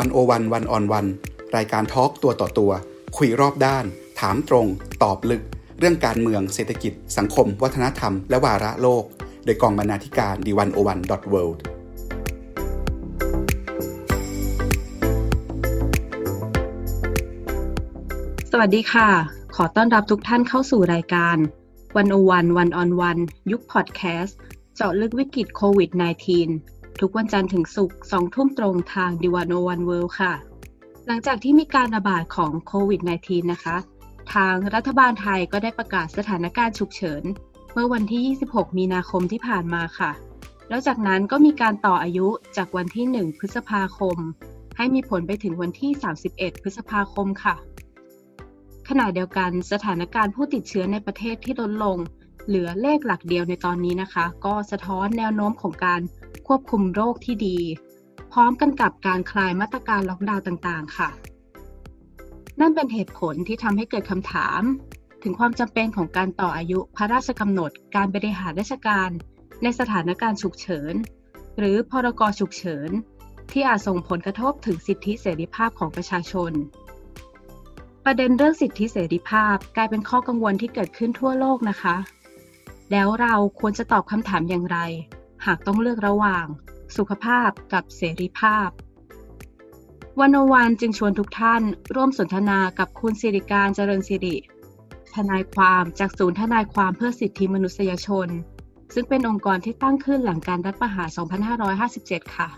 วันโอวันวันออนวันรายการทอล์กตัวต่อตัว คุยรอบด้าน ถามตรง ตอบลึก เรื่องการเมืองเศรษฐกิจ สังคม วัฒนธรรม และวาระโลก โดยกองบรรณาธิการดีวันโอวันดอทเวิลด์สวัสดีค่ะ ขอต้อนรับทุกท่านเข้าสู่รายการวันโอวันวันออนวันยุคพอดแคสต์เจาะลึกวิกฤตโควิด -19 ทุกวันจันทร์ถึงศุกร์สองทุ่มตรงทางดิวันอวันเวิลด์ค่ะ หลังจากที่มีการระบาดของโควิด -19 นะคะ ทางรัฐบาลไทยก็ได้ประกาศสถานการณ์ฉุกเฉิน เมื่อวันที่ 26 มีนาคมที่ผ่านมาค่ะ แล้วจากนั้นก็มีการต่ออายุจากวันที่ 1 พฤษภาคม ให้มีผลไปถึงวันที่ 31 พฤษภาคมค่ะ ขณะเดียวกันสถานการณ์ผู้ติดเชื้อในประเทศที่ลดลง เหลือเลขหลักเดียวในตอนนี้นะคะ ก็สะท้อนแนวโน้มของการ ควบคุมโรคที่ดี พร้อมกันกับการคลายมาตรการล็อกดาวน์ต่างๆ ค่ะ นั่นเป็นเหตุผลที่ทำให้เกิดคำถาม ถึงความจำเป็นของการต่ออายุพระราชกำหนดการบริหารราชการ ในสถานการณ์ฉุกเฉิน หรือพรกฉุกเฉิน ที่อาจส่งผลกระทบถึงสิทธิเสรีภาพของประชาชนประเด็นเรื่องสิทธิเสรีภาพกลายเป็นข้อกังวลที่เกิดขึ้นทั่วโลกนะคะ แล้วเราควรจะตอบคำถามอย่างไร หากต้องเลือกระหว่าง สุขภาพกับเสรีภาพ วันวันจึงชวนทุกท่านร่วมสนทนากับคุณสิริการเจริญสิริ ทนายความจากศูนย์ทนายความเพื่อสิทธิมนุษยชน ซึ่งเป็นองค์กรที่ตั้งขึ้นหลังการรัฐประหาร 2557 ค่ะ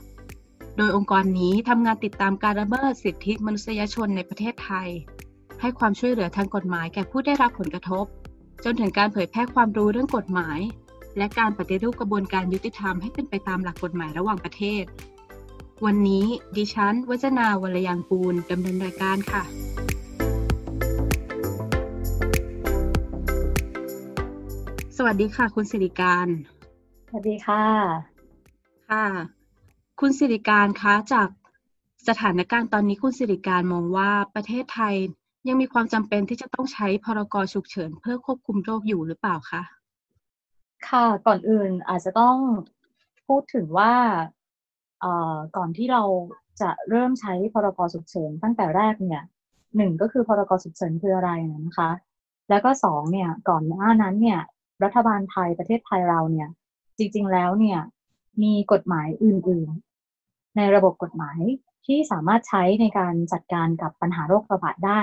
โดยองค์กรนี้ทำงานติดตามการละเมิดสิทธิมนุษยชนในประเทศไทย ให้ความช่วยเหลือทางกฎหมายแก่ผู้ได้รับผลกระทบ จนถึงการเผยแพร่ความรู้เรื่องกฎหมาย และการปฏิรูปกระบวนการยุติธรรมให้เป็นไปตามหลักกฎหมายระหว่างประเทศ วันนี้ดิฉันวัจนาวรยังกูลดำเนินรายการค่ะ สวัสดีค่ะ คุณสิริการ สวัสดีค่ะ ค่ะ คุณสิริการคะจากสถานการณ์ตอนนี้คุณสิริการมองว่าประเทศไทยยังมีความจำเป็นที่จะต้องใช้พรกฉุกเฉินเพื่อควบคุมโรคอยู่หรือเปล่าคะ ค่ะก่อนอื่นอาจจะต้องพูดถึงว่าเอ่อก่อนที่เราจะเริ่มใช้พรกฉุกเฉินตั้งแต่แรกเนี่ยหนึ่งก็คือพรกฉุกเฉินคืออะไรนะคะ แล้วก็สองเนี่ยก่อนหน้านั้นเนี่ยรัฐบาลไทยประเทศไทยเราเนี่ย จริง ๆแล้วเนี่ยมีกฎหมายอื่น ๆ ในระบบกฎหมายที่สามารถใช้ในการจัดการกับปัญหาโรคระบาดได้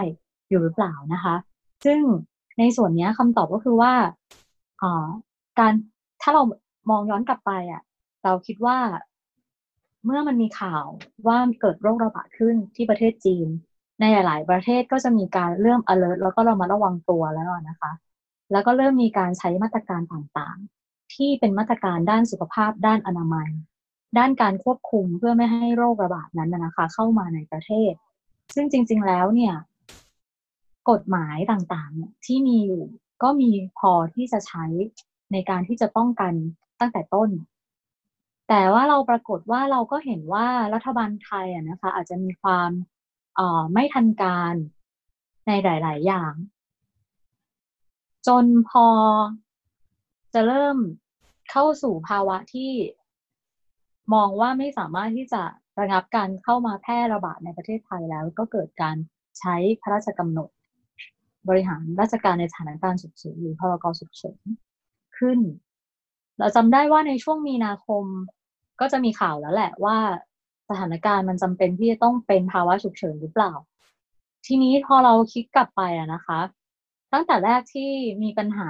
อยู่หรือเปล่านะคะ ซึ่งในส่วนนี้คำตอบก็คือว่า การถ้าเรามองย้อนกลับไปอะ เราคิดว่าเมื่อมันมีข่าวว่าเกิดโรคระบาดขึ้นที่ประเทศจีน ในหลาย ๆ ประเทศก็จะมีการเริ่ม alert แล้วก็เรามาระวังตัวแล้วนะคะ แล้วก็เริ่มมีการใช้มาตรการต่างๆ ที่เป็นมาตรการด้านสุขภาพด้านอนามัย ด้านการควบคุมเพื่อไม่ให้โรคระบาดนั้นนะคะ เข้ามาในประเทศ ซึ่งจริง ๆ แล้วเนี่ย กฎหมายต่างๆ ที่มีอยู่ก็มีพอที่จะใช้ ในการที่จะป้องกันตั้งแต่ต้น แต่ว่าเราปรากฏว่าเราก็เห็นว่ารัฐบาลไทยอะนะคะ อาจจะมีความไม่ทันการในหลาย ๆ อย่าง จนพอจะเริ่มเข้าสู่ภาวะที่มองว่าไม่สามารถที่จะระงับการเข้ามาแพร่ระบาดในประเทศไทยแล้ว ก็เกิดการใช้พระราชกำหนด บริหารราชการในสถานการณ์ฉุกเฉินหรือพรกฉุกเฉิน ขึ้น เราจำได้ว่าในช่วงมีนาคมก็จะมีข่าวแล้วแหละว่าสถานการณ์มันจำเป็นที่จะต้องเป็นภาวะฉุกเฉินหรือเปล่า ทีนี้พอเราคิดกลับไปอะนะคะ ตั้งแต่แรกที่มีปัญหา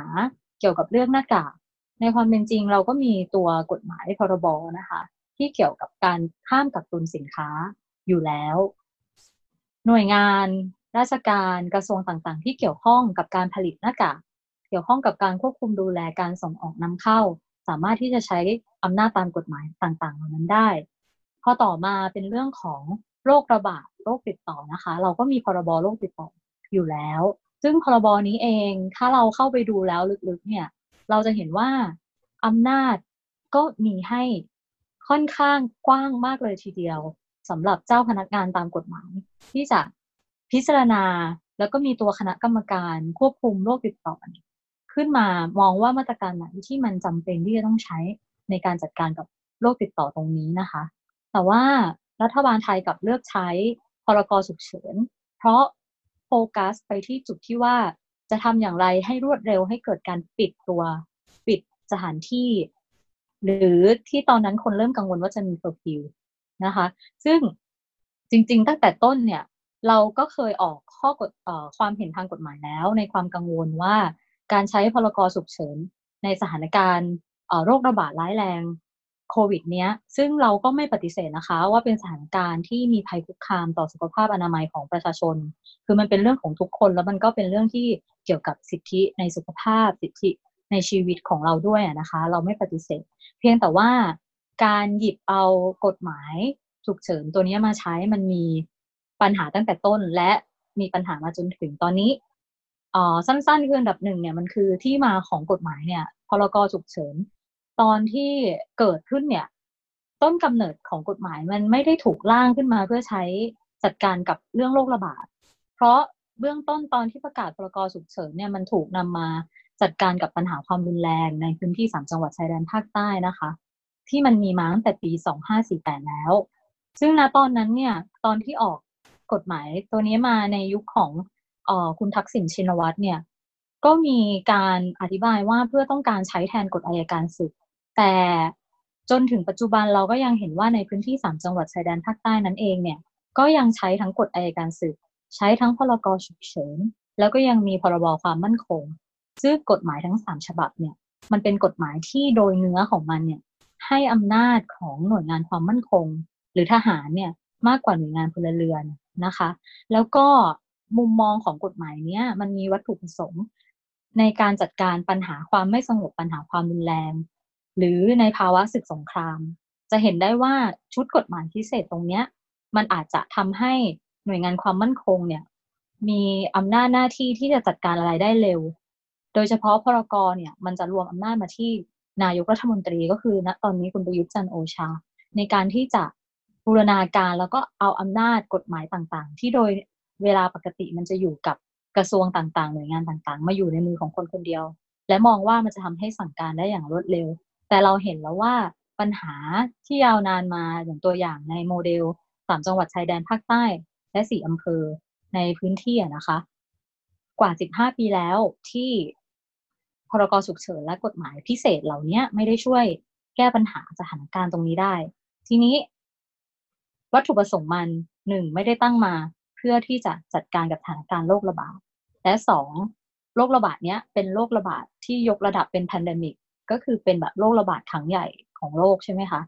เกี่ยวกับเรื่องหน้ากากในความเป็นจริงเราก็มีตัวกฎหมายพรบนะคะ ที่เกี่ยวกับการห้ามกักตุนสินค้าอยู่แล้ว หน่วยงาน ราชการกระทรวงต่างๆ ที่เกี่ยวข้องกับการผลิตหน้ากาก กี่ยวข้องกับการควบคุมดูแลการส่งออกนำเข้า สามารถที่จะใช้อำนาจตามกฎหมายต่างๆ เหล่านั้นได้พอต่อมาเป็นเรื่องของโรคระบาดโรคติดต่อนะคะ เราก็มีพรบโรคติดต่ออยู่แล้ว ซึ่งพรบนี้เองถ้าเราเข้าไปดูแล้วลึกๆ เนี่ย เราจะเห็นว่าอำนาจก็มีให้ค่อนข้างกว้างมากเลยทีเดียวสำหรับเจ้าพนักงานตามกฎหมาย ที่จะพิจารณาแล้วก็มีตัวคณะกรรมการควบคุมโรคติดต่อ ขึ้นมามองว่ามาตรการไหนที่มันจำเป็นที่จะต้องใช้ในการจัดการกับโรคติดต่อตรงนี้นะคะ แต่ว่ารัฐบาลไทยกลับเลือกใช้พรกฉุกเฉิน เพราะโฟกัสไปที่จุดที่ว่าจะทำอย่างไรให้รวดเร็วให้เกิดการปิดตัว ปิดสถานที่ หรือที่ตอนนั้นคนเริ่มกังวลว่าจะมีเคอร์ฟิวนะคะ ซึ่งจริง ๆ ตั้งแต่ต้นเนี่ย เราก็เคยออกข้อกฎความเห็นทางกฎหมายแล้ว ในความกังวลว่า การใช้พรกรฉุกเฉินในสถานการณ์โรคระบาดร้ายแรงโควิดเนี้ย ซึ่งเราก็ไม่ปฏิเสธนะคะ ว่าเป็นสถานการณ์ที่มีภัยคุกคามต่อสุขภาพอนามัยของประชาชน คือมันเป็นเรื่องของทุกคนแล้วมันก็เป็นเรื่องที่เกี่ยวกับสิทธิในสุขภาพสิทธิในชีวิตของเราด้วยนะคะ เราไม่ปฏิเสธ เพียงแต่ว่าการหยิบเอากฎหมายฉุกเฉินตัวนี้มาใช้มันมีปัญหาตั้งแต่ต้นและมีปัญหามาจนถึงตอนนี้ สั้นๆคืออันดับหนึ่งเนี่ยมันคือที่มาของกฎหมายเนี่ยพรกฉุกเฉินตอนที่เกิดขึ้นเนี่ย ต้นกำเนิดของกฎหมายมันไม่ได้ถูกร่างขึ้นมาเพื่อใช้จัดการกับเรื่องโรคระบาด เพราะเบื้องต้นตอนที่ประกาศพรกฉุกเฉินเนี่ยมันถูกนำมาจัดการกับปัญหาความรุนแรงในพื้นที่สามจังหวัดชายแดนภาคใต้นะคะ ที่มันมีมาตั้งแต่ปี 2548 แล้ว ซึ่งณตอนนั้นเนี่ยตอนที่ออกกฎหมายตัวนี้มาในยุคของ คุณทักษิณชินวัตรเนี่ยก็มีการอธิบายว่าเพื่อต้องการใช้แทนกฎอายการศึก แต่จนถึงปัจจุบันเราก็ยังเห็นว่าในพื้นที่สามจังหวัดชายแดนภาคใต้นั้นเองเนี่ยก็ยังใช้ทั้งกฎอายการศึก ใช้ทั้งพรกฉุกเฉินแล้วก็ยังมีพรบความมั่นคง ซึ่งกฎหมายทั้งสามฉบับเนี่ยมันเป็นกฎหมายที่โดยเนื้อของมันเนี่ยให้อำนาจของหน่วยงานความมั่นคง หรือทหารเนี่ยมากกว่าหน่วยงานพลเรือนนะคะ แล้วก็ มุมมองของกฎหมายเนี้ยมันมีวัตถุประสงค์ ในการจัดการปัญหาความไม่สงบปัญหาความรุนแรง หรือในภาวะศึกสงคราม จะเห็นได้ว่าชุดกฎหมายพิเศษตรงเนี้ย มันอาจจะทำให้หน่วยงานความมั่นคงเนี่ย มีอำนาจหน้าที่ที่จะจัดการอะไรได้เร็ว โดยเฉพาะพรกรเนี่ย มันจะรวมอำนาจมาที่นายกรัฐมนตรีก็คือณตอนนี้คุณประยุทธ์จันโอชา ในการที่จะบูรณาการแล้วก็เอาอำนาจกฎหมายต่างๆ ที่โดย เวลาปกติมันจะอยู่กับกระทรวงต่างๆ หน่วยงานต่างๆ มาอยู่ในมือของคนคนเดียว และมองว่ามันจะทำให้สั่งการได้อย่างรวดเร็ว แต่เราเห็นแล้วว่าปัญหาที่ยาวนานมาอย่างตัวอย่างในโมเดลสามจังหวัดชายแดนภาคใต้ และสี่อำเภอในพื้นที่นะคะ กว่าสิบห้าปีแล้วที่พรกฉุกเฉินและกฎหมายพิเศษเหล่านี้ไม่ได้ช่วยแก้ปัญหาสถานการณ์ตรงนี้ได้ ทีนี้ วัตถุประสงค์มันหนึ่งไม่ได้ตั้งมา พื่อที่จะจัดการกับสถานการณ์โรคระบาด และสองโรคระบาดเนี้ยเป็นโรคระบาดที่ยกระดับเป็น pandemic ก็คือเป็นแบบโรคระบาดครั้งใหญ่ของโลกใช่ไหมคะ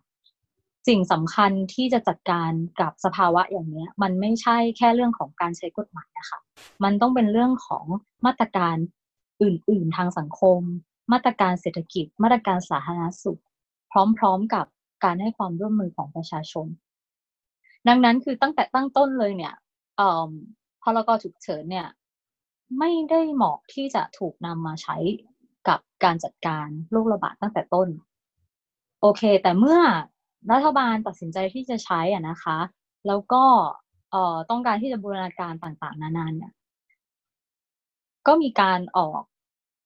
สิ่งสำคัญที่จะจัดการกับสภาวะอย่างนี้มันไม่ใช่แค่เรื่องของการใช้กฎหมายนะคะ มันต้องเป็นเรื่องของมาตรการอื่น ๆ ทางสังคม มาตรการเศรษฐกิจ มาตรการสาธารณสุข พร้อม ๆ กับการให้ความร่วมมือของประชาชน ดังนั้นคือตั้งแต่ตั้งต้นเลยเนี่ย พรกฉุกเฉินเนี่ยไม่ได้เหมาะที่จะถูกนำมาใช้กับการจัดการโรคระบาดตั้งแต่ต้น โอเค แต่เมื่อรัฐบาลตัดสินใจที่จะใช้อะนะคะ แล้วก็เอ่อต้องการที่จะบูรณาการต่างๆ นานาเนี่ยก็มีการออก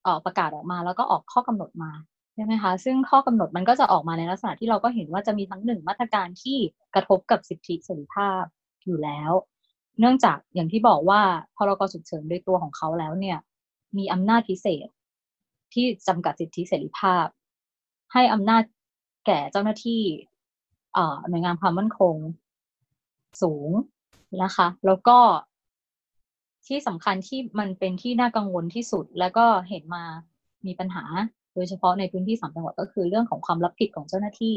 ออกประกาศออกมา แล้วก็ออกข้อกำหนดมาใช่ไหมคะ ซึ่งข้อกำหนดมันก็จะออกมาในลักษณะที่เราก็เห็นว่าจะมีทั้งหนึ่งมาตรการที่กระทบกับสิทธิเสรีภาพอยู่แล้ว เนื่องจากอย่างที่บอกว่าพรกฉุกเฉินโดยตัวของเขาแล้วเนี่ย มีอำนาจพิเศษ ที่จำกัดสิทธิเสรีภาพ ให้อำนาจแก่เจ้าหน้าที่หน่วยงานความมั่นคงสูงนะคะ แล้วก็ที่สำคัญที่มันเป็นที่น่ากังวลที่สุด แล้วก็เห็นมามีปัญหา โดยเฉพาะในพื้นที่สามจังหวัดก็คือเรื่องของความรับผิดของเจ้าหน้าที่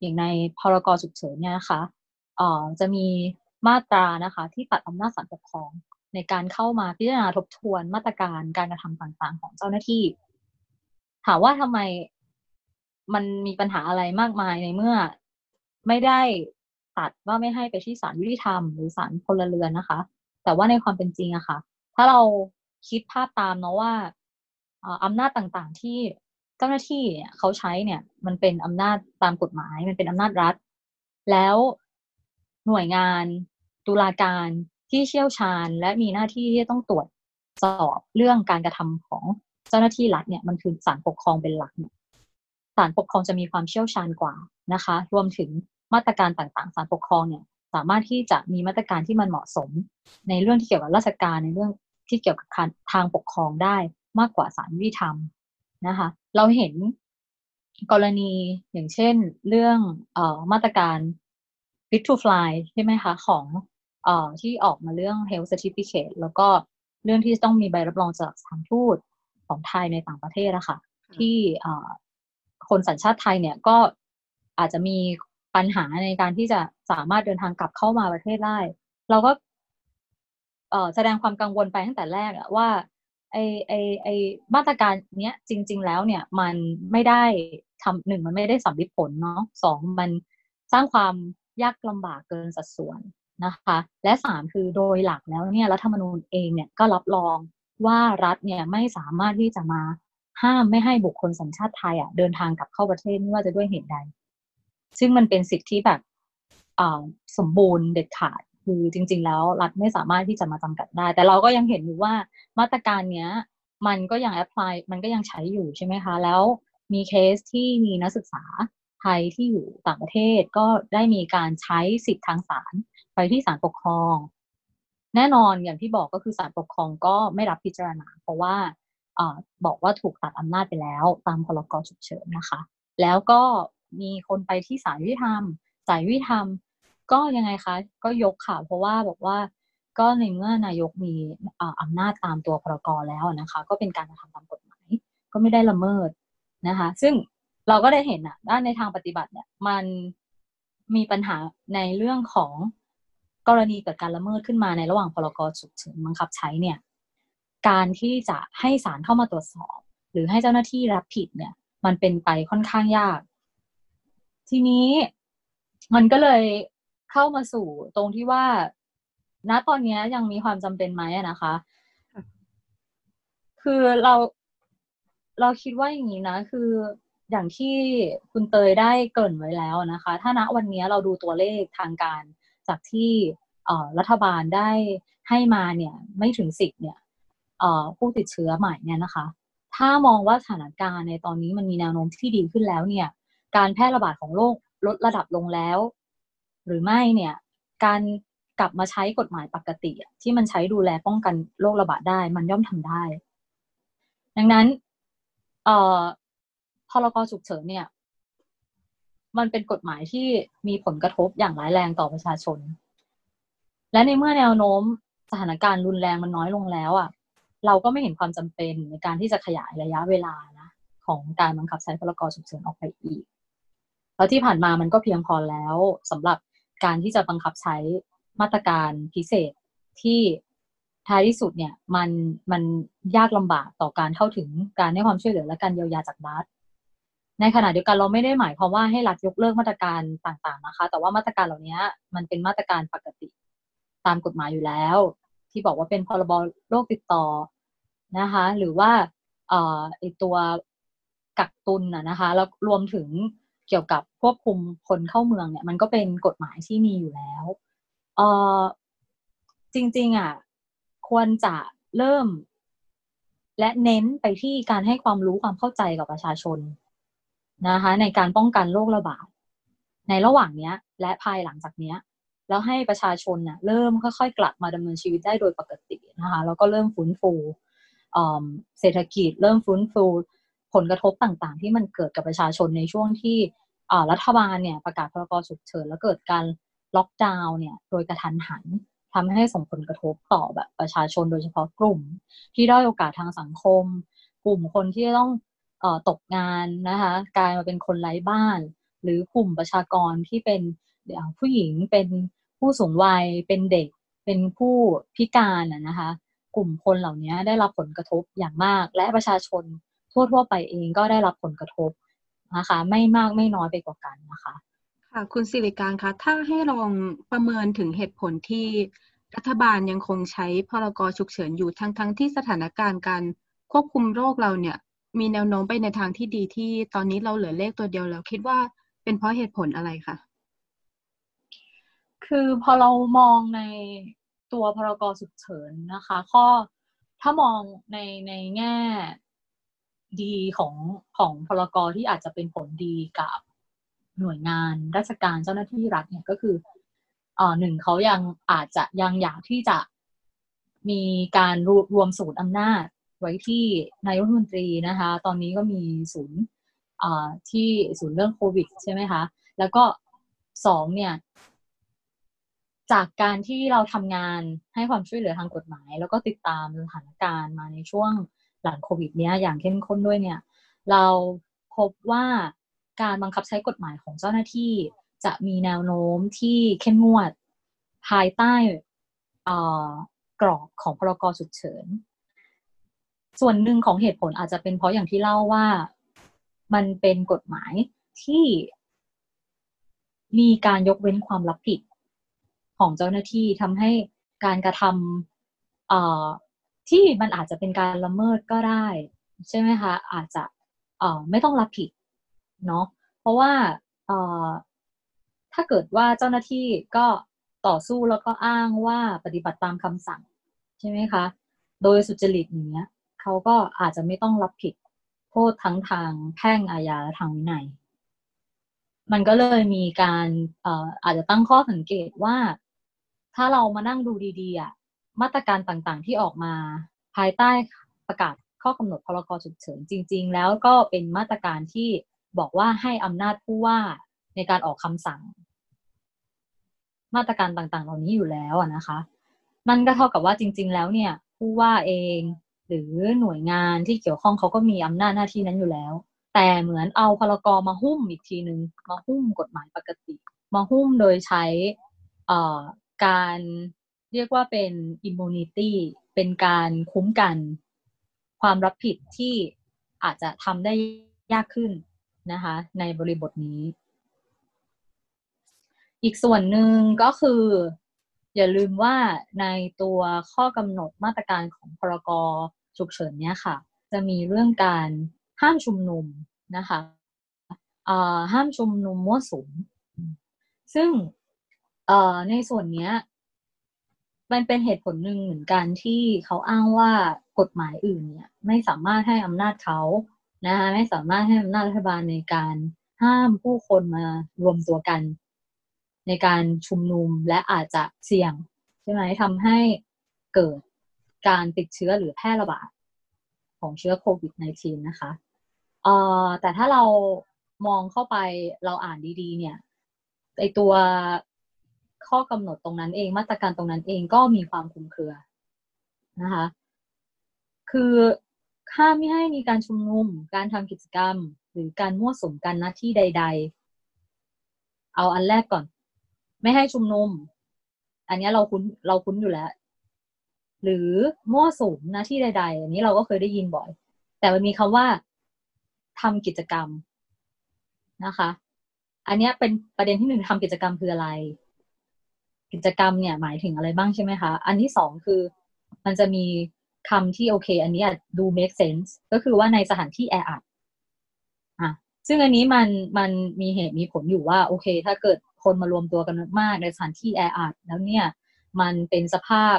อย่างในพรกฉุกเฉินเนี่ยนะคะจะมี มาตรานะคะ ที่ตัดอำนาจศาลปกครอง ในการเข้ามาพิจารณาทบทวนมาตรการการกระทำต่างๆ ของเจ้าหน้าที่ ถามว่าทำไมมันมีปัญหาอะไรมากมายในเมื่อไม่ได้ตัดว่าไม่ให้ไปที่ศาลยุติธรรมหรือศาลพลเรือนนะคะ แต่ว่าในความเป็นจริงอะคะ่ะ ถ้าเราคิดภาพตามเนาะว่าอำนาจต่างๆที่เจ้าหน้าที่เขาใช้เนี่ย มันเป็นอำนาจตามกฎหมาย มันเป็นอำนาจรัฐ แล้ว หน่วยงานตุลาการที่เชี่ยวชาญ และมีหน้าที่ที่ต้องตรวจสอบเรื่องการกระทำของเจ้าหน้าที่รัฐเนี่ยมันคือศาลปกครองเป็นหลักศาลปกครองจะมีความเชี่ยวชาญกว่านะคะ รวมถึงมาตรการต่างๆศาลปกครองเนี่ยสามารถที่จะมีมาตรการที่มันเหมาะสม ในเรื่องที่เกี่ยวกับราชการในเรื่องที่เกี่ยวกับทางปกครองได้มากกว่าศาลยุติธรรมนะคะ เราเห็นกรณีอย่างเช่น เรื่องอมาตรการ fit to fly ใช่ไหมคะ ของอที่ออกมาเรื่อง health certificate แล้วก็เรื่องที่ต้องมีใบรับรองจากสถานทูตของไทยในต่างประเทศอะคะ่ะที่คนสัญชาติไทยเนี่ยก็อาจจะมีปัญหาในการที่จะสามารถเดินทางกลับเข้ามาประเทศได้ เราก็แสดงความกังวลไปตั้งแต่แรกอะว่าไอไอไอมาตรการเนี้ยจริง ๆ แล้วเนี่ยมันไม่ได้ทำหนึ่งมันไม่ได้สำลิดผลเนาะสองมันสร้างความ ยากลำบากเกินสัดส่วนนะคะ และสามคือโดยหลักแล้วเนี่ยรัฐธรรมนูญเองเนี่ยก็รับรองว่ารัฐเนี่ยไม่สามารถที่จะมาห้ามไม่ให้บุคคลสัญชาติไทยอะเดินทางกลับเข้าประเทศไม่ว่าจะด้วยเหตุใด ซึ่งมันเป็นสิทธิที่แบบสมบูรณ์เด็ดขาดคือจริง ๆ แล้วรัฐไม่สามารถที่จะมาจำกัดได้ แต่เราก็ยังเห็นอยู่ว่ามาตรการเนี้ย มันก็ยังแอพพลายมันก็ยังใช้อยู่ใช่ไหมคะ แล้วมีเคสที่มีนักศึกษา ยที่อยู่ต่างประเทศก็ได้มีการใช้สิทธิทางศาลไปที่ศาลปกครอง แน่นอนอย่างที่บอกก็คือศาลปกครองก็ไม่รับพิจารณา เพราะว่าอบอกว่าถูกตัดอำนาจไปแล้ว ตามพรกฉุกเฉินนะคะ แล้วก็มีคนไปที่ศาลยุติธรรมศาลยุติธรรมก็ยังไงคะ ก็ยกข่าวเพราะว่าบอกว่าก็ในเมื่อนายกมีอำนาจตามตัวพรกแล้วนะคะ ก็เป็นการทำตามกฎหมายก็ไม่ได้ละเมิดนะคะ ซึ่ง เราก็ได้เห็นอะด้านในทางปฏิบัติเนี่ย มันมีปัญหาในเรื่องของกรณีเกิดการละเมิดขึ้นมาในระหว่างพรกฉุกเฉินบังคับใช้เนี่ย การที่จะให้ศาลเข้ามาตรวจสอบ หรือให้เจ้าหน้าที่รับผิดเนี่ย มันเป็นไปค่อนข้างยาก ทีนี้มันก็เลยเข้ามาสู่ตรงที่ว่า ณตอนนี้ยังมีความจำเป็นไหมนะคะ คือเราเราคิดว่าอย่างนี้นะ คือ อย่างที่คุณเตยได้เกริ่นไว้แล้วนะคะ ถ้าณวันนี้เราดูตัวเลขทางการจากที่รัฐบาลได้ให้มาเนี่ยไม่ถึงสิบเนี่ยผู้ติดเชื้อใหม่เนี่ยนะคะ ถ้ามองว่าสถานการณ์ในตอนนี้มันมีแนวโน้มที่ดีขึ้นแล้วเนี่ยการแพร่ระบาดของโรคลดระดับลงแล้ว หรือไม่เนี่ยการกลับมาใช้กฎหมายปกติ ที่มันใช้ดูแลป้องกันโรคระบาดได้ มันย่อมทำได้ ดังนั้นเรกฉุกเฉินเนี่ย มันเป็นกฎหมายที่มีผลกระทบอย่างร้ายแรงต่อประชาชน และในเมื่อแนวโน้มสถานการณ์รุนแรงมันน้อยลงแล้วอะ เราก็ไม่เห็นความจำเป็นในการที่จะขยายระยะเวลานะของการบังคับใช้พรกฉุกเฉินออกไปอีก แล้วที่ผ่านมามันก็เพียงพอแล้วสำหรับการที่จะบังคับใช้มาตรการพิเศษที่ท้ายที่สุดเนี่ยมันมันยากลำบากต่อการเข้าถึงการให้ความช่วยเหลือและการเยียวยาจากรัฐ ในขณะเดียวกันเราไม่ได้หมายความว่าให้รัฐยกเลิกมาตรการต่างๆนะคะ แต่ว่ามาตรการเหล่านี้มันเป็นมาตรการปกติ ตามกฎหมายอยู่แล้ว ที่บอกว่าเป็นพรบโรคติดต่อนะคะ หรือว่าเอ่อไอตัวกักตุนนะคะแล้วรวมถึงเกี่ยวกับควบคุมคนเข้าเมืองเนี่ย มันก็เป็นกฎหมายที่มีอยู่แล้วเออจริง ๆอะควรจะเริ่ม และเน้นไปที่การให้ความรู้ความเข้าใจกับประชาชน นะคะในการป้องกันโรคระบาดในระหว่างเนี้ย และภายหลังจากเนี้ย แล้วให้ประชาชนเนี่ยเริ่มค่อยๆ กลับมาดำเนินชีวิตได้โดยปกตินะคะแล้วก็เริ่มฟื้นฟูเศรษฐกิจ เริ่มฟื้นฟูผลกระทบต่างๆ ที่มันเกิดกับประชาชนในช่วงที่รัฐบาลเนี่ยประกาศพรกฉุกเฉินแล้วเกิดการล็อกดาวน์เนี่ยโดยกระทันหันทำให้ส่งผลกระทบต่อแบบประชาชนโดยเฉพาะกลุ่ม ที่ได้โอกาสทางสังคม กลุ่มคนที่ต้อง ตกงานนะคะกลายมาเป็นคนไร้บ้าน หรือกลุ่มประชากรที่เป็นผู้หญิงเป็นผู้สูงวัยเป็นเด็กเป็นผู้พิการนะคะ กลุ่มคนเหล่านี้ได้รับผลกระทบอย่างมาก และประชาชนทั่วๆไปเองก็ได้รับผลกระทบนะคะ ไม่มากไม่น้อยไปกว่ากันนะคะค่ะคุณสิริการคะถ้าให้ลองประเมินถึงเหตุผลที่รัฐบาลยังคงใช้พรกฉุกเฉินอยู่ทั้งทั้งที่สถานการณ์การควบคุมโรคเราเนี่ย มีแนวโน้มไปในทางที่ดีที่ตอนนี้เราเหลือเลขตัวเดียวแล้ว คิดว่าเป็นเพราะเหตุผลอะไรคะคือพอเรามองในตัวพรกฉุกเฉินนะคะ ข้อถ้ามองในในแง่ดีของของพลกรที่อาจจะเป็นผลดีกับหน่วยงานราชการเจ้าหน้าที่รัฐเนี่ยก็คือเอ่อหนึ่งเขายังอาจจะยังอยากที่จะมีการรวรวมศูนย์อำนาจ ไว้ที่นายกรัฐมนตรีนะคะ ตอนนี้ก็มีศูนย์ที่ศูนย์เรื่องโควิดใช่ไหมคะ แล้วก็สองเนี่ย จากการที่เราทำงานให้ความช่วยเหลือทางกฎหมาย แล้วก็ติดตามสถานการณ์มาในช่วงหลังโควิด เนี้ยอย่างเข้มข้นด้วยเนี่ย เราพบว่าการบังคับใช้กฎหมายของเจ้าหน้าที่จะมีแนวโน้มที่เข้มงวดภายใต้กรอบของพรกฉุกเฉิน ส่วนหนึ่งของเหตุผลอาจจะเป็นเพราะอย่างที่เล่าว่ามันเป็นกฎหมายที่มีการยกเว้นความรับผิดของเจ้าหน้าที่ทำให้การกระทำที่มันอาจจะเป็นการละเมิดก็ได้ ใช่ไหมคะ อาจจะไม่ต้องรับผิดเนาะเพราะว่าถ้าเกิดว่าเจ้าหน้าที่ก็ต่อสู้แล้วก็อ้างว่าปฏิบัติตามคำสั่ง ใช่ไหมคะ โดยสุจริตอย่างเงี้ย เขาก็อาจจะไม่ต้องรับผิดโทษทั้งทางแพ่งอาญาและทางวินัย มันก็เลยมีการอาจจะตั้งข้อสังเกตว่า ถ้าเรามานั่งดูดีๆอะมาตรการต่างๆที่ออกมาภายใต้ประกาศข้อกำหนดพรกฉุกเฉินจริง ๆ แล้วก็เป็นมาตรการที่บอกว่าให้อำนาจผู้ว่าในการออกคำสั่ง มาตรการต่างๆ เหล่านี้อยู่แล้วนะคะ นั่นก็เท่ากับว่าจริง ๆ แล้วเนี่ย ผู้ว่าเอง หรือหน่วยงานที่เกี่ยวข้องเขาก็มีอำนาจหน้าที่นั้นอยู่แล้ว แต่เหมือนเอาพลกรมาหุ้มอีกทีหนึ่งมาหุ้มกฎหมายปกติ มาหุ้มโดยใช้การเรียกว่าเป็นอิมมูนิตี้เป็นการคุ้มกัน ความรับผิดที่อาจจะทำได้ยากขึ้นนะคะ ในบริบทนี้ อีกส่วนหนึ่งก็คือ อย่าลืมว่าในตัวข้อกำหนดมาตรการของพรก ฉุกเฉินเนี้ยค่ะ จะมีเรื่องการห้ามชุมนุมนะคะห้ามชุมนุมมั่วสุม ซึ่งในส่วนเนี้ยมันเป็นเหตุผลหนึ่งเหมือนกันที่เขาอ้างว่ากฎหมายอื่นเนี่ยไม่สามารถให้อำนาจเขานะคะไม่สามารถให้อำนาจรัฐบาลในการห้ามผู้คนมารวมตัวกัน ในการชุมนุมและอาจจะเสี่ยง ใช่ไหมทำให้เกิด การติดเชื้อหรือแพร่ระบาดของเชื้อโควิด -19 นะคะเอ่อแต่ถ้าเรามองเข้าไปเราอ่านดีๆ เนี่ยไอตัวข้อกำหนดตรงนั้นเองมาตรการตรงนั้นเองก็มีความคลุมเครือนะคะ คือห้ามไม่ให้มีการชุมนุม การทำกิจกรรม หรือการมั่วสุมกันณที่ใด ๆ เอาอันแรกก่อน ไม่ให้ชุมนุม อันนี้เราคุ้นเราคุ้นอยู่แล้ว หรือมั่วสุมณที่ใด ๆ อันนี้เราก็เคยได้ยินบ่อย แต่มันมีคำว่าทำกิจกรรมนะคะ อันนี้เป็นประเด็นที่หนึ่งทำกิจกรรมคืออะไร กิจกรรมเนี่ยหมายถึงอะไรบ้างใช่ไหมคะ อันที่สองคือมันจะมีคำที่โอเค อันนี้ดู make sense ก็คือว่าในสถานที่แออัดอะซึ่งอันนี้มันมันมีเหตุมีผลอยู่ว่า โอเค ถ้าเกิดคนมารวมตัวกันมากในสถานที่แออัดแล้วเนี่ย มันเป็นสภาพ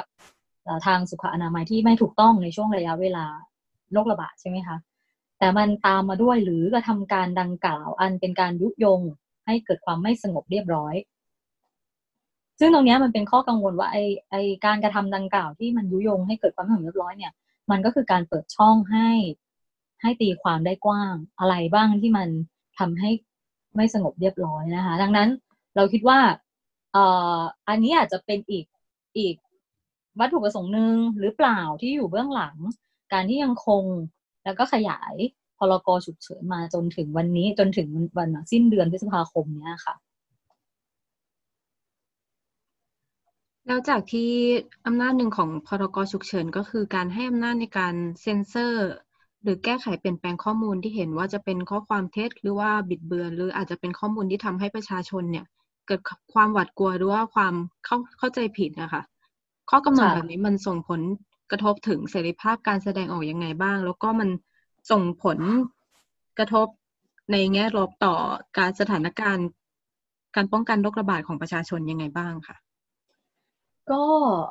ทางสุขอนามัยที่ไม่ถูกต้องในช่วงระยะเวลาโรคระบาดใช่ไหมคะแต่มันตามมาด้วยหรือกระทำการดังกล่าวอันเป็นการยุยงให้เกิดความไม่สงบเรียบร้อย ซึ่งตรงนี้มันเป็นข้อกังวลว่าไอไอการกระทำดังกล่าวที่มันยุยงให้เกิดความไม่สงบเรียบร้อยเนี่ย มันก็คือการเปิดช่องให้ให้ตีความได้กว้างอะไรบ้างที่มันทำให้ไม่สงบเรียบร้อยนะคะ ดังนั้นเราคิดว่าเอ่ออันนี้อาจจะเป็นอีกอีก วัตถุประสงค์หนึ่งหรือเปล่าที่อยู่เบื้องหลัง การที่ยังคงแล้วก็ขยายพรกฉุกเฉินมาจนถึงวันนี้จนถึงวันสิ้นเดือนพฤษภาคมเนี้ยค่ะ แล้วจากที่อำนาจหนึ่งของพรกฉุกเฉินก็คือการให้อำนาจในการเซ็นเซอร์ หรือแก้ไขเปลี่ยนแปลงข้อมูลที่เห็นว่าจะเป็นข้อความเท็จหรือว่าบิดเบือน หรืออาจจะเป็นข้อมูลที่ทำให้ประชาชนเนี่ย เกิดความหวาดกลัวหรือว่าความเข้าเข้าใจผิดนะคะ ข้อกำหนดแบบนี้มันส่งผลกระทบถึงเสรีภาพการแสดงออกยังไงบ้าง แล้วก็มันส่งผลกระทบในแง่ลบต่อการสถานการณ์ การป้องกันโรคระบาดของประชาชนยังไงบ้างค่ะก็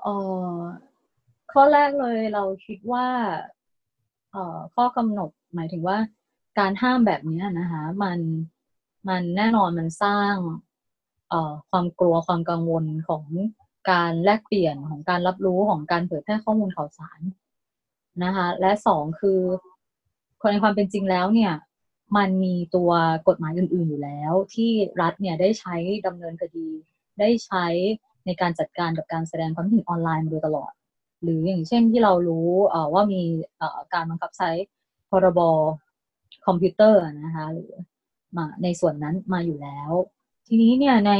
เอ่อข้อแรกเลยเราคิดว่าเอ่อข้อกำหนดหมายถึงว่าการห้ามแบบนี้นะคะมันมันแน่นอนมันสร้างเอ่อความกลัวความกังวลของ การแลกเปลี่ยนของการรับรู้ของการเผยแพร่ข้อมูลข่าวสารนะคะ และสองคือคนในความเป็นจริงแล้วเนี่ย มันมีตัวกฎหมายอื่น ๆอยู่แล้ว ที่รัฐเนี่ยได้ใช้ดำเนินคดี ได้ใช้ในการจัดการกับการแสดงความคิดเห็นออนไลน์มาโดยตลอด หรืออย่างเช่นที่เรารู้ว่ามีการบังคับใช้พรบคอมพิวเตอร์นะคะหรือมาในส่วนนั้นมาอยู่แล้ว ทีนี้เนี่ยใน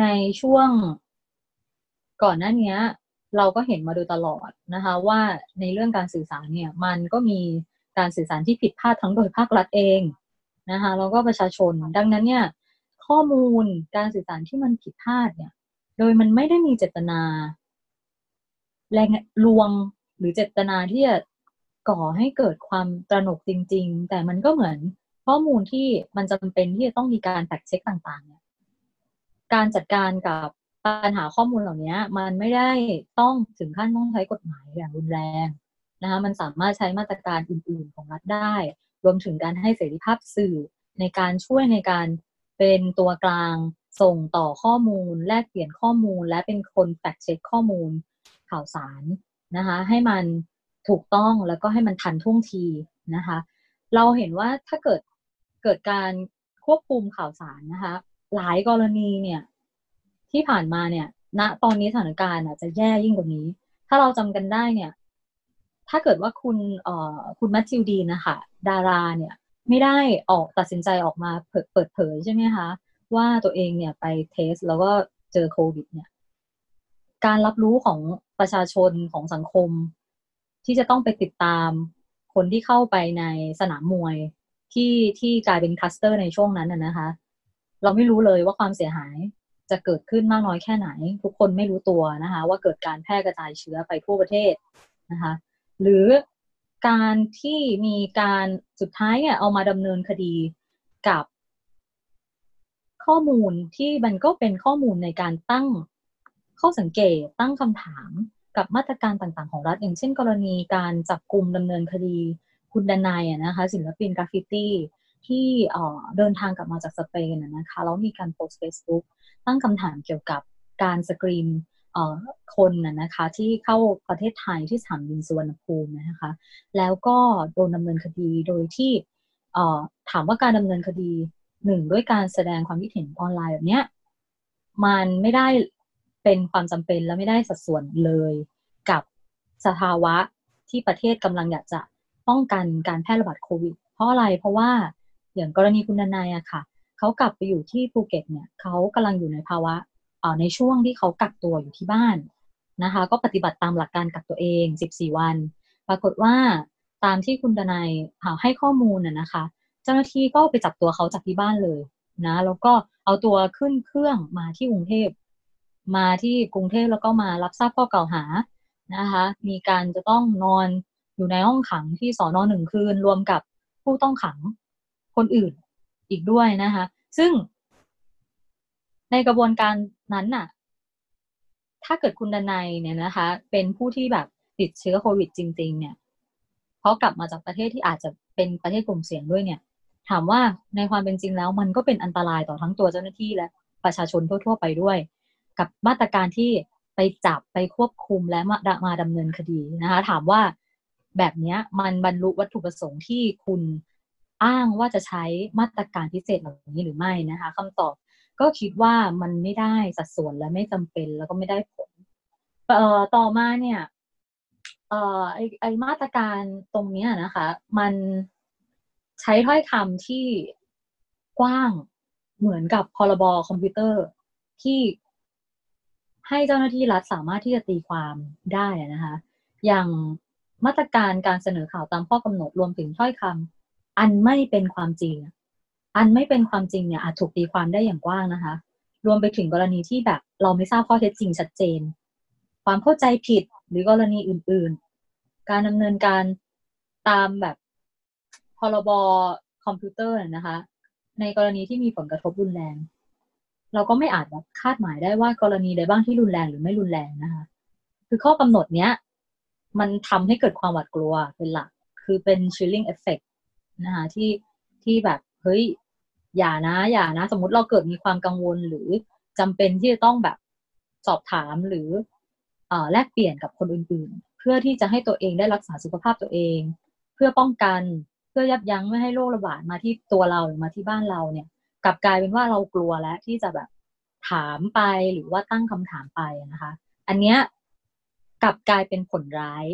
ในช่วง ก่อนหน้านี้เราก็เห็นมาโดยตลอดนะคะ ว่าในเรื่องการสื่อสารเนี่ย มันก็มีการสื่อสารที่ผิดพลาดทั้งโดยภาครัฐเองนะคะแล้วก็ประชาชนดังนั้นเนี่ยข้อมูลการสื่อสารที่มันผิดพลาดเนี่ย โดยมันไม่ได้มีเจตนา แรงลวงหรือเจตนาที่จะก่อให้เกิดความตระหนกจริง ๆ แต่มันก็เหมือนข้อมูลที่มันจำเป็นที่จะต้องมีการแฟกเช็คต่างๆเนี่ยการจัดการกับ ปัญหาข้อมูลเหล่านี้มันไม่ได้ต้องถึงขั้นต้องใช้กฎหมายอย่างรุนแรงนะคะมันสามารถใช้มาตรการอื่น ๆ ของรัฐได้ รวมถึงการให้เสรีภาพสื่อในการช่วยในการเป็นตัวกลางส่งต่อข้อมูล แลกเปลี่ยนข้อมูล และเป็นคนแฟกเช็คข้อมูลข่าวสารนะคะให้มันถูกต้องแล้วก็ให้มันทันท่วงทีนะคะเราเห็นว่าถ้าเกิดเกิดการควบคุมข่าวสารนะคะหลายกรณีเนี่ย ที่ผ่านมาเนี่ยณตอนนี้สถานการณ์อาจจะแย่ยิ่งกว่านี้ ถ้าเราจำกันได้เนี่ย ถ้าเกิดว่าคุณเอ่อคุณแมทธิวดีนะคะดาราเนี่ย ไม่ได้ออกตัดสินใจออกมาเปิดเผยใช่ไหมคะว่าตัวเองเนี่ยไปเทสแล้วก็เจอโควิด เนี่ย การรับรู้ของประชาชนของสังคม ที่จะต้องไปติดตามคนที่เข้าไปในสนามมวยที่ที่กลายเป็นคัสเตอร์ในช่วงนั้นนะคะ เราไม่รู้เลยว่าความเสียหาย จะเกิดขึ้นมากน้อยแค่ไหน ทุกคนไม่รู้ตัวนะคะ ว่าเกิดการแพร่กระจายเชื้อไปทั่วประเทศนะคะ หรือการที่มีการสุดท้ายเนี่ยเอามาดำเนินคดีกับข้อมูลที่มันก็เป็นข้อมูลในการตั้งข้อสังเกตตั้งคำถามกับมาตรการต่างๆของรัฐ อย่างเช่น กรณีการจับกลุ่มดำเนินคดีคุณดนายนะคะ ศิลปินกราฟฟิตี้ที่เดินทางกลับมาจากสเปนนะคะแล้วมีการโพสต์เฟซบุ๊ก ตั้งคำถามเกี่ยวกับการสกรีนคนนะคะที่เข้าประเทศไทยที่สนามบินสุวรรณภูมินะคะแล้วก็โดนดำเนินคดีโดยที่ถามว่าการดำเนินคดีหนึ่งด้วยการแสดงความคิดเห็นออนไลน์แบบนี้มันไม่ได้เป็นความจำเป็นและไม่ได้สัดส่วนเลยกับสภาวะที่ประเทศกำลังอยากจะป้องกันการแพร่ระบาดโควิด เพราะอะไรเพราะว่าอย่างกรณีคุณนายอะค่ะ เขากลับไปอยู่ที่ภูเก็ตเนี่ยเขากำลังอยู่ในภาวะในช่วงที่เขากักตัวอยู่ที่บ้านนะคะ ก็ปฏิบัติตามหลักการกักตัวเอง 14 วัน ปรากฏว่าตามที่คุณดนายให้ข้อมูลน่ะนะคะ เจ้าหน้าที่ก็ไปจับตัวเขาจากที่บ้านเลยนะแล้วก็เอาตัวขึ้นเครื่องมาที่กรุงเทพมาที่กรุงเทพแล้วก็มารับทราบข้อกล่าวหานะคะ มีการจะต้องนอนอยู่ในห้องขังที่สอนอหนึ่งคืนรวมกับผู้ต้องขังคนอื่น อีกด้วยนะคะ ซึ่งในกระบวนการนั้นน่ะ ถ้าเกิดคุณดนัยเนี่ยนะคะ เป็นผู้ที่แบบติดเชื้อโควิดจริง ๆ เนี่ยเขาะกลับมาจากประเทศที่อาจจะเป็นประเทศกลุ่มเสี่ยงด้วยเนี่ย ถามว่าในความเป็นจริงแล้ว มันก็เป็นอันตรายต่อทั้งตัวเจ้าหน้าที่และประชาชนทั่ว ๆ ไปด้วย กับมาตรการที่ไปจับไปควบคุมและมามาดำเนินคดีนะคะ ถามว่าแบบนี้มันบรรลุวัตถุประสงค์ที่คุณ อ้างว่าจะใช้มาตรการพิเศษเหล่านี้หรือไม่นะคะคำตอบก็คิดว่ามันไม่ได้สัดส่วนและไม่จำเป็นแล้วก็ไม่ได้ผลเอ่อต่อมาเนี่ยเอ่อไอไอมาตรการตรงนี้นะคะ มันใช้ถ้อยคำที่กว้างเหมือนกับพรบคอมพิวเตอร์ที่ให้เจ้าหน้าที่รัฐสามารถที่จะตีความได้นะคะ อย่างมาตรการการเสนอข่าวตามข้อกำหนดรวมถึงถ้อยคำ อันไม่เป็นความจริง อันไม่เป็นความจริงเนี่ยอาจถูกตีความได้อย่างกว้างนะคะ รวมไปถึงกรณีที่แบบเราไม่ทราบข้อเท็จจริงชัดเจน ความเข้าใจผิดหรือกรณีอื่นๆ การดำเนินการตามแบบพรบคอมพิวเตอร์นะคะ ในกรณีที่มีผลกระทบรุนแรง เราก็ไม่อาจแบบคาดหมายได้ว่ากรณีใดบ้างที่รุนแรงหรือไม่รุนแรงนะคะ คือข้อกำหนดเนี้ย มันทำให้เกิดความหวาดกลัวเป็นหลัก คือเป็น chilling effect นะคะที่ที่แบบเฮ้ยอย่านะอย่านะ สมมติเราเกิดมีความกังวลหรือจำเป็นที่จะต้องแบบสอบถามหรืออแลกเปลี่ยนกับคนอื่นๆ เพื่อที่จะให้ตัวเองได้รักษาสุขภาพตัวเอง เพื่อป้องกันเพื่อยับยั้งไม่ให้โรคระบาดมาที่ตัวเราหรือมาที่บ้านเราเนี่ยกลับกลายเป็นว่าเรากลัวแล้วที่จะแบบถามไปหรือว่าตั้งคำถามไปนะคะ อันเนี้ยกลับกลายเป็นผลร้าย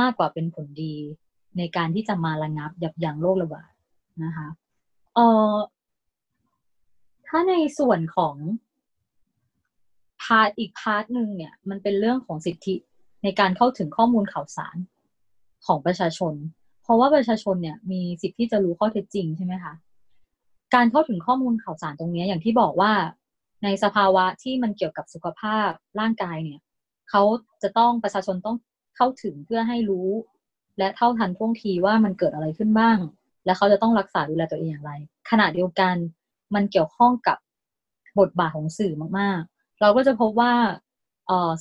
มากกว่าเป็นผลดี ในการที่จะมาระงับยับยั้งโรคระบาดนะคะเอ่อถ้าในส่วนของ part อีก part หนึ่งเนี่ย มันเป็นเรื่องของสิทธิในการเข้าถึงข้อมูลข่าวสารของประชาชน เพราะว่าประชาชนเนี่ยมีสิทธิที่จะรู้ข้อเท็จจริงใช่ไหมคะการเข้าถึงข้อมูลข่าวสารตรงนี้อย่างที่บอกว่าในสภาวะที่มันเกี่ยวกับสุขภาพร่างกายเนี่ยเขาจะต้องประชาชนต้องเข้าถึงเพื่อให้รู้ และเท่าทันท่วงทีว่ามันเกิดอะไรขึ้นบ้าง และเขาจะต้องรักษาดูแลตัวเองอย่างไร ขณะเดียวกันมันเกี่ยวข้องกับบทบาทของสื่อมากๆ เราก็จะพบว่า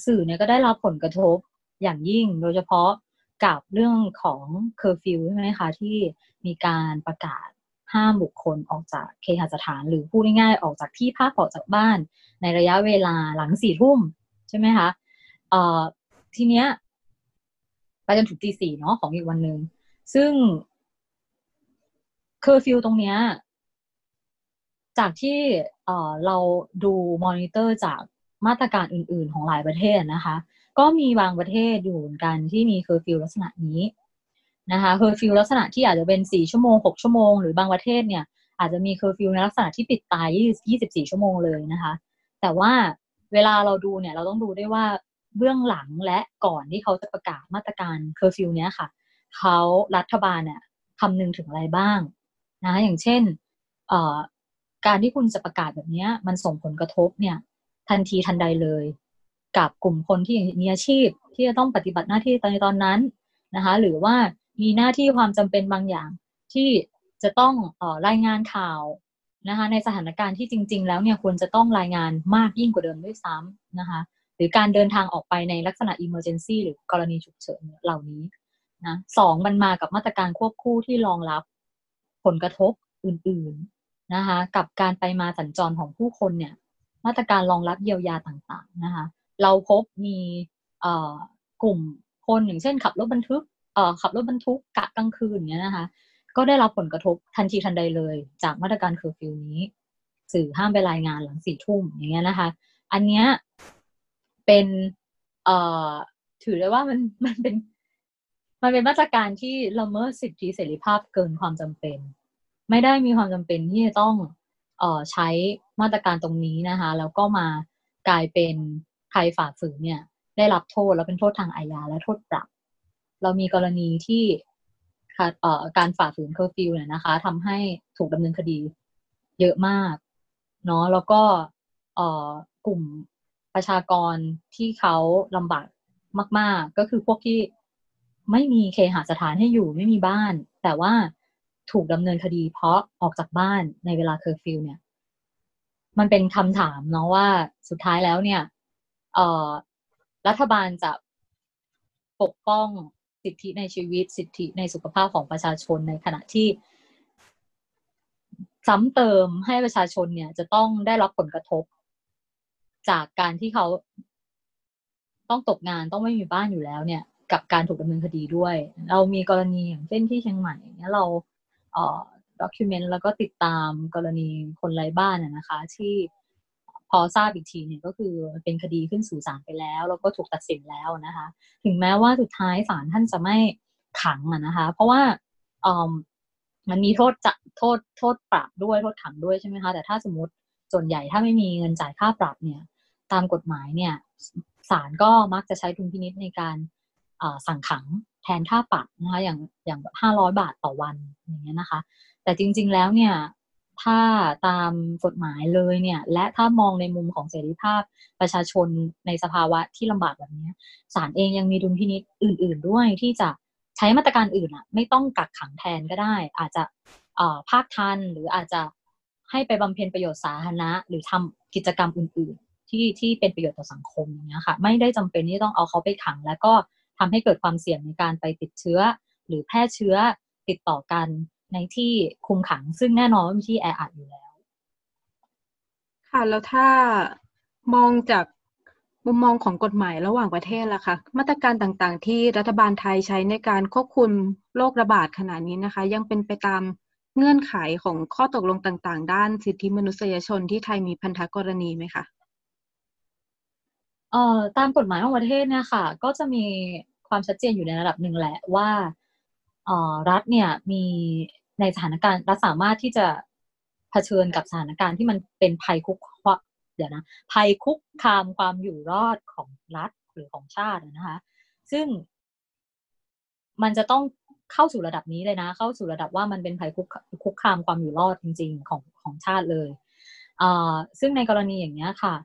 สื่อเนี่ยก็ได้รับผลกระทบอย่างยิ่ง โดยเฉพาะกับเรื่องของเคอร์ฟิวใช่ไหมคะที่มีการประกาศห้ามบุคคลออกจากเคหสถาน หรือพูดง่ายๆออกจากที่พักออกจากบ้าน ในระยะเวลาหลังสี่ทุ่มใช่ไหมคะทีเนี้ย ไปจนถึงตีสี่เนาะของอีกวันหนึ่งซึ่งเคอร์ฟิวตรงเนี้ยจากที่เราดูมอนิเตอร์จากมาตรการอื่น ๆ ของหลายประเทศนะคะ ก็มีบางประเทศอยู่เหมือนกันที่มีเคอร์ฟิวลักษณะนี้นะคะเคอร์ฟิวลักษณะที่อาจจะเป็นสี่ชั่วโมงหกชั่วโมงหรือบางประเทศเนี่ยอาจจะมีเคอร์ฟิวในลักษณะที่ปิดตายยี่สิบสี่ชั่วโมงเลยนะคะ แต่ว่าเวลาเราดูเนี่ยเราต้องดูได้ว่า เบื้องหลังและก่อนที่เขาจะประกาศมาตรการเคอร์ฟิวเนี้ยค่ะเขารัฐบาลเนี่ยคำนึงถึงอะไรบ้างนะอย่างเช่นการที่คุณจะประกาศแบบนี้มันส่งผลกระทบเนี่ยทันทีทันใดเลย กับกลุ่มคนที่มีอาชีพที่จะต้องปฏิบัติหน้าที่ตอนในตอนนั้นนะคะหรือว่ามีหน้าที่ความจำเป็นบางอย่างที่จะต้องออรายงานข่าวนะคะในสถานการณ์ที่จริง ๆ แล้วเนี่ยควรจะต้องรายงานมากยิ่งกว่าเดิมด้วยซ้ำนะคะ หรือการเดินทางออกไปในลักษณะ emergency หรือกรณีฉุกเฉินเหล่านี้นะสองมันมากับมาตรการควบคู่ที่รองรับผลกระทบอื่นๆนะคะกับการไปมาสัญจรของผู้คนเนี่ยมาตรการรองรับเยียวยาต่างๆนะคะเราพบมีกลุ่มคนอย่างเช่น ขับรถบรรทุกขับรถบรรทุกกะกลางคืนเนี้ยนะคะก็ได้รับผลกระทบทันทีทันใดเลย จากมาตรการเคอร์ฟิวนี้ สื่อห้ามไปรายงานหลังสี่ทุ่มอย่างเงี้ยนะคะ อันเนี้ย เป็นเอ่อถือได้ว่ามันมันเป็น มันเป็นมาตรการที่ละเมิดสิทธิเสรีภาพเกินความจำเป็น ไม่ได้มีความจำเป็นที่จะต้องเอ่อใช้มาตรการตรงนี้นะคะ แล้วก็มากลายเป็นใครฝ่าฝืนเนี่ย ได้รับโทษแล้วเป็นโทษทางอาญาและโทษปรับ เรามีกรณีที่การฝ่าฝืนเคอร์ฟิวเนี่ยนะคะทำให้ถูกดำเนินคดีเยอะมากเนาะแล้วก็กลุ่ม ประชากรที่เขาลำบากมาก ๆ ก็คือพวกที่ไม่มีเคหสถานให้อยู่ไม่มีบ้าน แต่ว่าถูกดำเนินคดีเพราะออกจากบ้านในเวลาเคอร์ฟิวเนี่ย มันเป็นคำถามเนาะว่าสุดท้ายแล้วเนี่ยรัฐบาลจะปกป้องสิทธิในชีวิต สิทธิในสุขภาพของประชาชนในขณะที่ ซ้ำเติมให้ประชาชนเนี่ยจะต้องได้รับผลกระทบ จากการที่เขาต้องตกงานต้องไม่มีบ้านอยู่แล้วเนี่ย กับการถูกดำเนินคดีด้วย เรามีกรณีอย่างเช่นที่เชียงใหม่เนี่ยเราเอ่อด็อกิเมนต์แล้วก็ติดตามกรณีคนไร้บ้านนะคะ ที่พอทราบอีกทีเนี่ยก็คือเป็นคดีขึ้นสู่ศาลไปแล้ว แล้วก็ถูกตัดสินแล้วนะคะ ถึงแม้ว่าสุดท้ายศาลท่านจะไม่ขังนะคะ เพราะว่าออมันมีโทษจะโทษโทษปรับด้วยโทษขังด้วยใช่ไหมคะแต่ถ้าสมมติส่วนใหญ่ถ้าไม่มีเงินจ่ายค่าปรับเนี่ย ตามกฎหมายเนี่ยศาลก็มักจะใช้ดุลพินิษในการสั่งขังแทนค่าปรับนะคะอย่างอย่างห้าร้อยบาทต่อวันอย่างเงี้ยนะคะ แต่จริง ๆแล้วเนี่ยถ้าตามกฎหมายเลยเนี่ย และถ้ามองในมุมของเสรีภาพประชาชนในสภาวะที่ลำบากแบบนี้ศาลเองยังมีดุลพินิจอื่น ๆ ด้วยที่จะใช้มาตรการอื่นอะไม่ต้องกักขังแทนก็ได้ อาจจะภาคทันหรืออาจจะให้ไปบำเพ็ญประโยชน์สาธารณะ หรือทำกิจกรรมอื่นๆ ที่ที่เป็นประโยชน์ต่อสังคมอย่างเงี้ยค่ะไม่ได้จำเป็นที่ต้องเอาเขาไปขัง แล้วก็ทำให้เกิดความเสี่ยงในการไปติดเชื้อ หรือแพร่เชื้อติดต่อกันในที่คุมขัง ซึ่งแน่นอนว่ามีที่แออัดอยู่แล้ว ค่ะแล้วถ้ามองจากมุมมองของกฎหมายระหว่างประเทศล่ะคะมาตรการต่างๆ ที่รัฐบาลไทยใช้ในการควบคุมโรคระบาดขนาดนี้นะคะ ยังเป็นไปตามเงื่อนไขของข้อตกลงต่าง ๆ ด้านสิทธิมนุษยชนที่ไทยมีพันธกรณีไหมคะ เอ่อตามกฎหมายของประเทศเนี่ยค่ะ ก็จะมีความชัดเจนอยู่ในระดับหนึ่งแหละว่าเอ่อรัฐเนี่ยมีในสถานการณ์รัฐสามารถที่จะเผชิญกับสถานการณ์ที่มันเป็นภัยคุกเดี๋ยวนะภัยคุกคามความอยู่รอดของรัฐหรือของชาตินะคะ ซึ่งมันจะต้องเข้าสู่ระดับนี้เลยนะ เข้าสู่ระดับว่ามันเป็นภัยคุกคุกคามความอยู่รอดจริง ๆ ของของชาติเลยอ่าซึ่งในกรณีอย่างนี้ค่ะ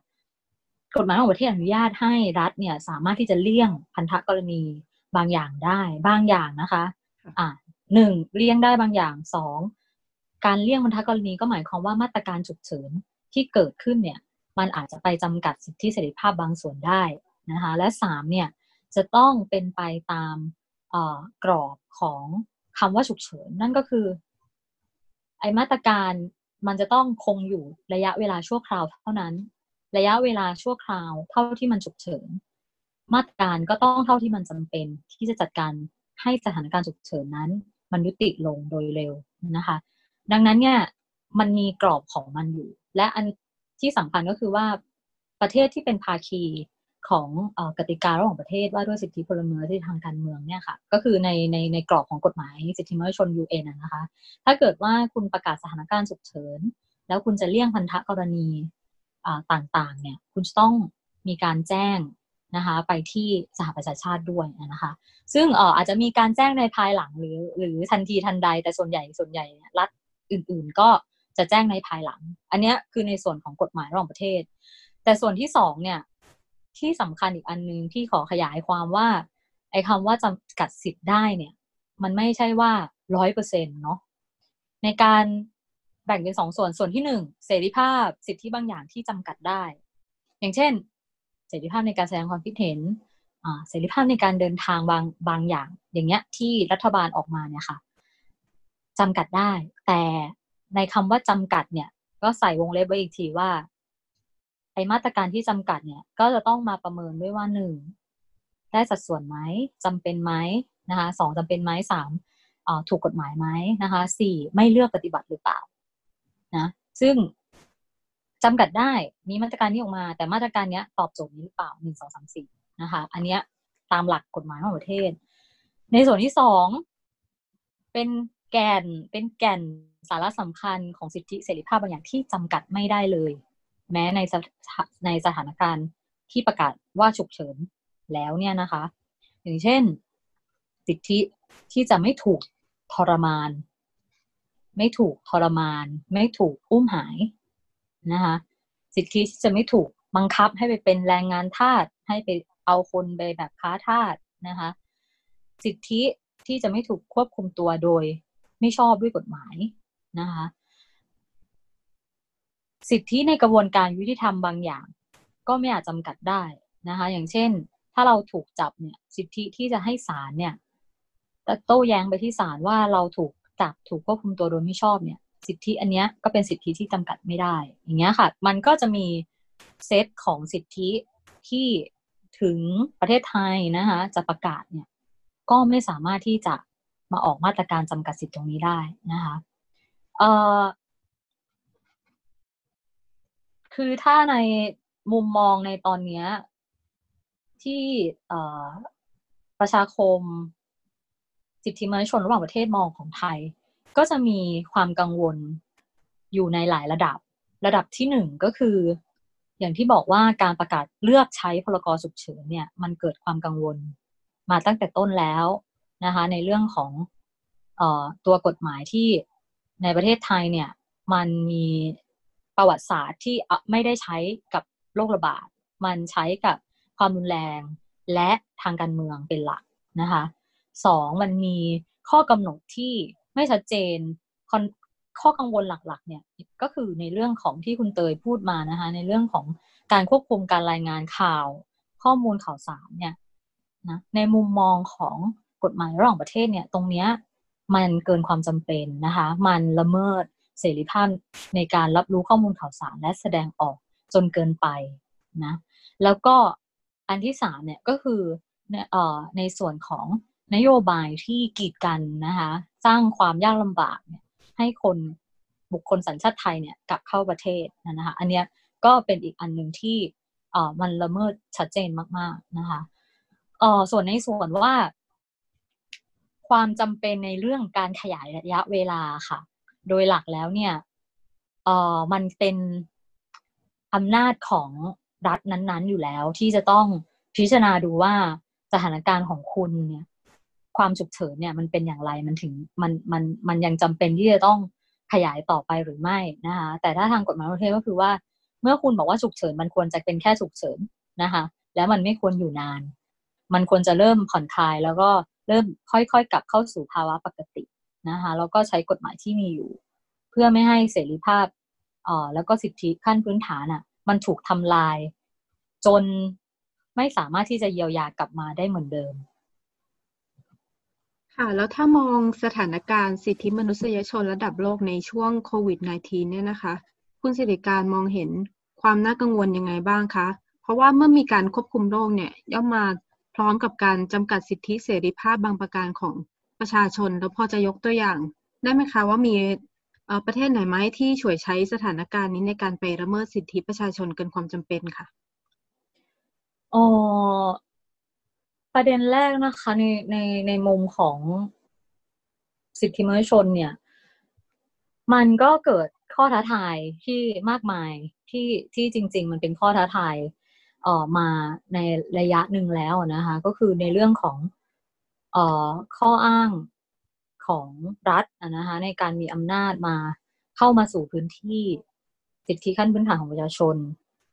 กฎหมายของประเทศอนุญาตให้รัฐเนี่ยสามารถที่จะเลี่ยงพันธกรณีบางอย่างได้บางอย่างนะคะ อ่าหนึ่งเลี่ยงได้บางอย่างสองการเลี่ยงพันธกรณีก็หมายความว่ามาตรการฉุกเฉินที่เกิดขึ้นเนี่ย มันอาจจะไปจำกัดสิทธิเสรีภาพบางส่วนได้นะคะ และสามเนี่ยจะต้องเป็นไปตามกรอบของคำว่าฉุกเฉิน นั่นก็คือ ไอมาตรการมันจะต้องคงอยู่ระยะเวลาชั่วคราวเท่านั้น ระยะเวลาชั่วคราว เท่าที่มันฉุกเฉิน มาตรการก็ต้องเท่าที่มันจำเป็น ที่จะจัดการให้สถานการณ์ฉุกเฉินนั้น มันยุติลงโดยเร็วนะคะ ดังนั้นเนี่ยมันมีกรอบของมันอยู่ และอันที่สำคัญก็คือว่าประเทศที่เป็นภาคีของกติการะหว่างประเทศว่าด้วยสิทธิพลเมืองที่ทางการเมืองเนี่ยค่ะ ก็คือในในในกรอบของกฎหมายสิทธิมนุษยชน UN นะคะ ถ้าเกิดว่าคุณประกาศสถานการณ์ฉุกเฉิน แล้วคุณจะเลี่ยงพันธกรณี ต่างๆ เนี่ย คุณจะต้องมีการแจ้งนะคะไปที่สหประชาชาติด้วยนะคะ ซึ่งอาจจะมีการแจ้งในภายหลังหรือ หรือทันทีทันใด แต่ส่วนใหญ่ส่วนใหญ่รัฐอื่น ๆ ก็จะแจ้งในภายหลัง อันนี้คือในส่วนของกฎหมายระหว่างประเทศ แต่ส่วนที่สองเนี่ยที่สำคัญอีกอันนึงที่ขอขยายความว่า ไอ้คำว่าจำกัดสิทธิ์ได้เนี่ย มันไม่ใช่ว่าร้อยเปอร์เซ็นต์เนาะในการ แบ่งเป็นสองส่วนส่วนที่หนึ่งเสรีภาพสิทธิบางอย่างที่จำกัดได้ อย่างเช่น เสรีภาพในการแสดงความคิดเห็นเสรีภาพในการเดินทางบางบางอย่าง อย่างเงี้ยที่รัฐบาลออกมาเนี่ยค่ะจำกัดได้ แต่ในคำว่าจำกัดเนี่ย ก็ใส่วงเล็บไว้อีกทีว่าไอมาตรการที่จำกัดเนี่ย ก็จะต้องมาประเมินด้วยว่าหนึ่งได้สัดส่วนไหมจำเป็นไหมนะคะสองจำเป็นไหมสามถูกกฎหมายไหมนะคะสี่ไม่เลือกปฏิบัติหรือเปล่า นะซึ่งจำกัดได้มีมาตรการนี้ออกมา แต่มาตรการนี้ตอบโจทย์นี้หรือเปล่าหนึ่งสองสามสี่นะคะ อันเนี้ยตามหลักกฎหมายของประเทศ ในส่วนที่สองเป็นแกนเป็นแก่นสาระสำคัญของสิทธิเสรีภาพบางอย่างที่จำกัดไม่ได้เลย แม้ในในสถานการณ์ที่ประกาศว่าฉุกเฉินแล้วเนี่ยนะคะ อย่างเช่น สิทธิที่จะไม่ถูกทรมาน ไม่ถูกทรมาน ไม่ถูกอุ้มหายนะคะสิทธิที่จะไม่ถูกบังคับให้ไปเป็นแรงงานทาสให้ไปเอาคนไปแบบค้าทาสนะคะ สิทธิที่จะไม่ถูกควบคุมตัวโดยไม่ชอบด้วยกฎหมายนะคะสิทธิในกระบวนการยุติธรรมบางอย่าง ก็ไม่อาจจำกัดได้นะคะ อย่างเช่น ถ้าเราถูกจับเนี่ย สิทธิที่จะให้ศาลเนี่ยโต้แย้งไปที่ศาลว่าเราถูก จับถูกควบคุมตัวโดยไม่ชอบเนี่ย สิทธิอันนี้ก็เป็นสิทธิที่จำกัดไม่ได้ อย่างเงี้ยค่ะ มันก็จะมีเซตของสิทธิที่ถึงประเทศไทยนะคะจะประกาศเนี่ยก็ไม่สามารถที่จะมาออกมาตรการจำกัดสิทธิตรงนี้ได้นะคะเอ่อคือถ้าในมุมมองในตอนนี้ที่ประชาคมสิทธิมนุษยชนระหว่างประเทศมองของไทย ก็จะมีความกังวลอยู่ในหลายระดับ ระดับที่หนึ่งก็คือ อย่างที่บอกว่าการประกาศเลือกใช้พรกฉุกเฉินเนี่ย มันเกิดความกังวล มาตั้งแต่ต้นแล้วนะคะ ในเรื่องของออตัวกฎหมายที่ในประเทศไทยเนี่ย มันมีประวัติศาสตร์ที่ไม่ได้ใช้กับโรคระบาด มันใช้กับความรุนแรงและทางการเมืองเป็นหลักนะคะสองมันมีข้อกำหนดที่ ไม่ชัดเจนข้อกังวลหลักๆ เนี่ยก็คือในเรื่องของที่คุณเตยพูดมานะคะ ในเรื่องของการควบคุมการรายงานข่าว ข้อมูลข่าวสารเนี่ยนะในมุมมองของกฎหมายระหว่างประเทศเนี่ย ตรงเนี้ยมันเกินความจำเป็นนะคะ มันละเมิดเสรีภาพในการรับรู้ข้อมูลข่าวสารและแสดงออกจนเกินไปนะแล้วก็อันที่สามเนี่ยก็คือในส่วนของนโยบายที่กีดกันนะคะ สร้างความยากลำบากเนี่ยให้คนบุคคลสัญชาติไทยเนี่ยกลับเข้าประเทศนะคะอันเนี้ยก็เป็นอีกอันหนึ่งที่เอ่อมันละเมิดชัดเจนมากๆนะคะเอ่อส่วนในส่วนว่า ความจำเป็นในเรื่องการขยายระยะเวลาค่ะ โดยหลักแล้วเนี่ยเอ่อมันเป็นอำนาจของรัฐนั้นๆ อยู่แล้วที่จะต้องพิจารณาดูว่าสถานการณ์ของคุณเนี่ย ความฉุกเฉินเนี่ยมันเป็นอย่างไรมันถึงมันมันมันยังจำเป็นที่จะต้องขยายต่อไปหรือไม่นะคะแต่ถ้าทางกฎหมายประเทศก็คือว่า เมื่อคุณบอกว่าฉุกเฉินมันควรจะเป็นแค่ฉุกเฉินนะคะแล้วมันไม่ควรอยู่นาน มันควรจะเริ่มผ่อนคลายแล้วก็เริ่มค่อยๆ กลับเข้าสู่ภาวะปกตินะคะแล้วก็ใช้กฎหมายที่มีอยู่ เพื่อไม่ให้เสรีภาพอ่อแล้วก็สิทธิขั้นพื้นฐานอะ่ะ มันถูกทำลาย จนไม่สามารถที่จะเยียวยากลับมาได้เหมือนเดิม ค่ะ แล้วถ้ามองสถานการณ์สิทธิมนุษยชนระดับโลกในช่วงโควิด -19 เนี่ยนะคะ คุณสิริการมองเห็นความน่ากังวลยังไงบ้างคะ เพราะว่าเมื่อมีการควบคุมโรคเนี่ยย่อมมาพร้อมกับการจำกัดสิทธิเสรีภาพบางประการของประชาชน แล้วพอจะยกตัวอย่าง ได้ไหมคะว่ามีประเทศไหนไหมที่ช่วยใช้สถานการณ์นี้ในการไปละเมิดสิทธิประชาชนเกินความจำเป็นค่ะอ๋อ ประเด็นแรกนะคะในในในมุมของสิทธิมนุษยชนเนี่ย มันก็เกิดข้อท้าทายที่มากมายที่ที่จริง ๆ มันเป็นข้อท้าทายเอ่อมาในระยะหนึ่งแล้วนะคะ ก็คือในเรื่องของออข้ออ้างของรัฐนะคะในการมีอำนาจมาเข้ามาสู่พื้นที่สิทธิขั้นพื้นฐานของประชาชน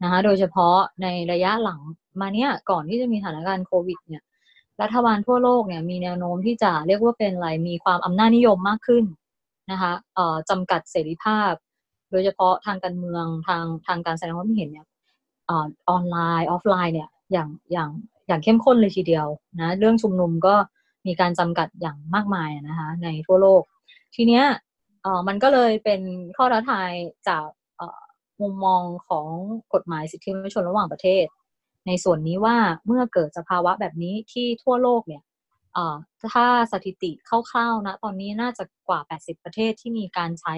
นะคะโดยเฉพาะในระยะหลังมาเนี้ยก่อนที่จะมีสถานการณ์โควิดเนี่ย รัฐบาลทั่วโลกเนี่ยมีแนวโน้มที่จะเรียกว่าเป็นอะไรมีความอำนาจนิยมมากขึ้นนะคะเอ่อจำกัดเสรีภาพ โดยเฉพาะทางการเมืองทางทางการแสดงความคิดเห็นเนี่ยออนไลน์ออฟไลน์เนี่ยอย่างอย่างอย่างเข้มข้นเลยทีเดียวนะเรื่องชุมนุมก็มีการจำกัดอย่างมากมายนะคะในทั่วโลก ทีเนี้ยเออมันก็เลยเป็นข้อท้าทายจากมุมมองของกฎหมายสิทธิมนุษยชนระหว่างประเทศ ในส่วนนี้ว่าเมื่อเกิดสภาวะแบบนี้ที่ทั่วโลกเนี่ยถ้าสถิติคร่าวๆนะตอนนี้น่าจะกว่า 80 ประเทศที่มีการใช้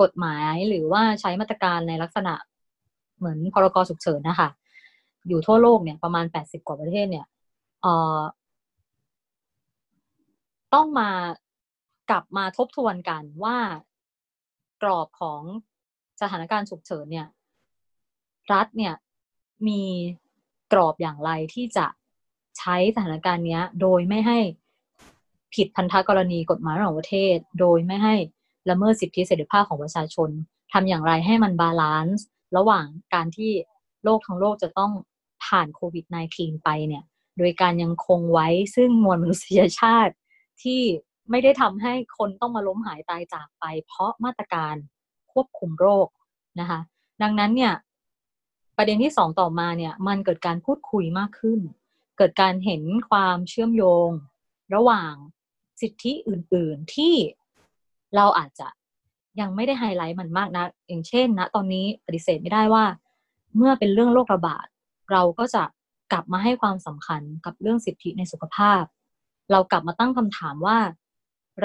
กฎหมายหรือว่าใช้มาตรการในลักษณะเหมือนพรกฉุกเฉินนะคะอยู่ทั่วโลกเนี่ยประมาณแปดสิบกว่าประเทศเนี่ยต้องมากลับมาทบทวนกันว่ากรอบของสถานการณ์ฉุกเฉินเนี่ย รัฐเนี่ย มีกรอบอย่างไรที่จะใช้สถานการณ์นี้โดยไม่ให้ผิดพันธกรณีกฎหมายระหว่างประเทศ โดยไม่ให้ละเมิดสิทธิเสรีภาพของประชาชนทำอย่างไรให้มัน balance ระหว่างการที่โลกทั้งโลกจะต้องผ่านโควิด -19 ไปเนี่ย โดยการยังคงไว้ซึ่งมวลมนุษยชาติที่ไม่ได้ทำให้คนต้องมาล้มหายตายจากไป เพราะมาตรการควบคุมโรคนะคะ ดังนั้นเนี่ย ประเด็นที่สองต่อมาเนี่ยมันเกิดการพูดคุยมากขึ้น เกิดการเห็นความเชื่อมโยง ระหว่างสิทธิอื่น ๆ ที่เราอาจจะยังไม่ได้ไฮไลท์มันมากนะอย่างเช่นนะตอนนี้ปฏิเสธไม่ได้ว่า เมื่อเป็นเรื่องโรคระบาด เราก็จะกลับมาให้ความสำคัญกับเรื่องสิทธิในสุขภาพ เรากลับมาตั้งคำถามว่า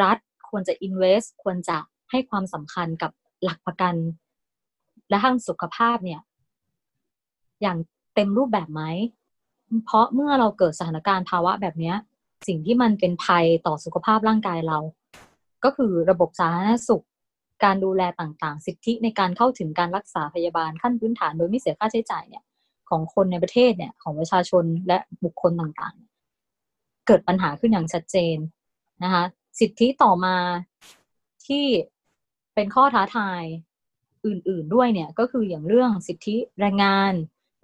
รัฐควรจะ invest ควรจะให้ความสำคัญกับหลักประกัน และทางสุขภาพเนี่ย อย่างเต็มรูปแบบไหม เพราะเมื่อเราเกิดสถานการณ์ภาวะแบบนี้สิ่งที่มันเป็นภัยต่อสุขภาพร่างกายเรา ก็คือระบบสาธารณสุข การดูแลต่างๆ สิทธิในการเข้าถึงการรักษาพยาบาลขั้นพื้นฐานโดยไม่เสียค่าใช้จ่ายเนี่ยของคนในประเทศเนี่ยของประชาชนและบุคคลต่างๆ เกิดปัญหาขึ้นอย่างชัดเจนนะคะสิทธิต่อมาที่เป็นข้อท้าทายอื่นๆด้วยเนี่ยก็คืออย่างเรื่องสิทธิแรงงาน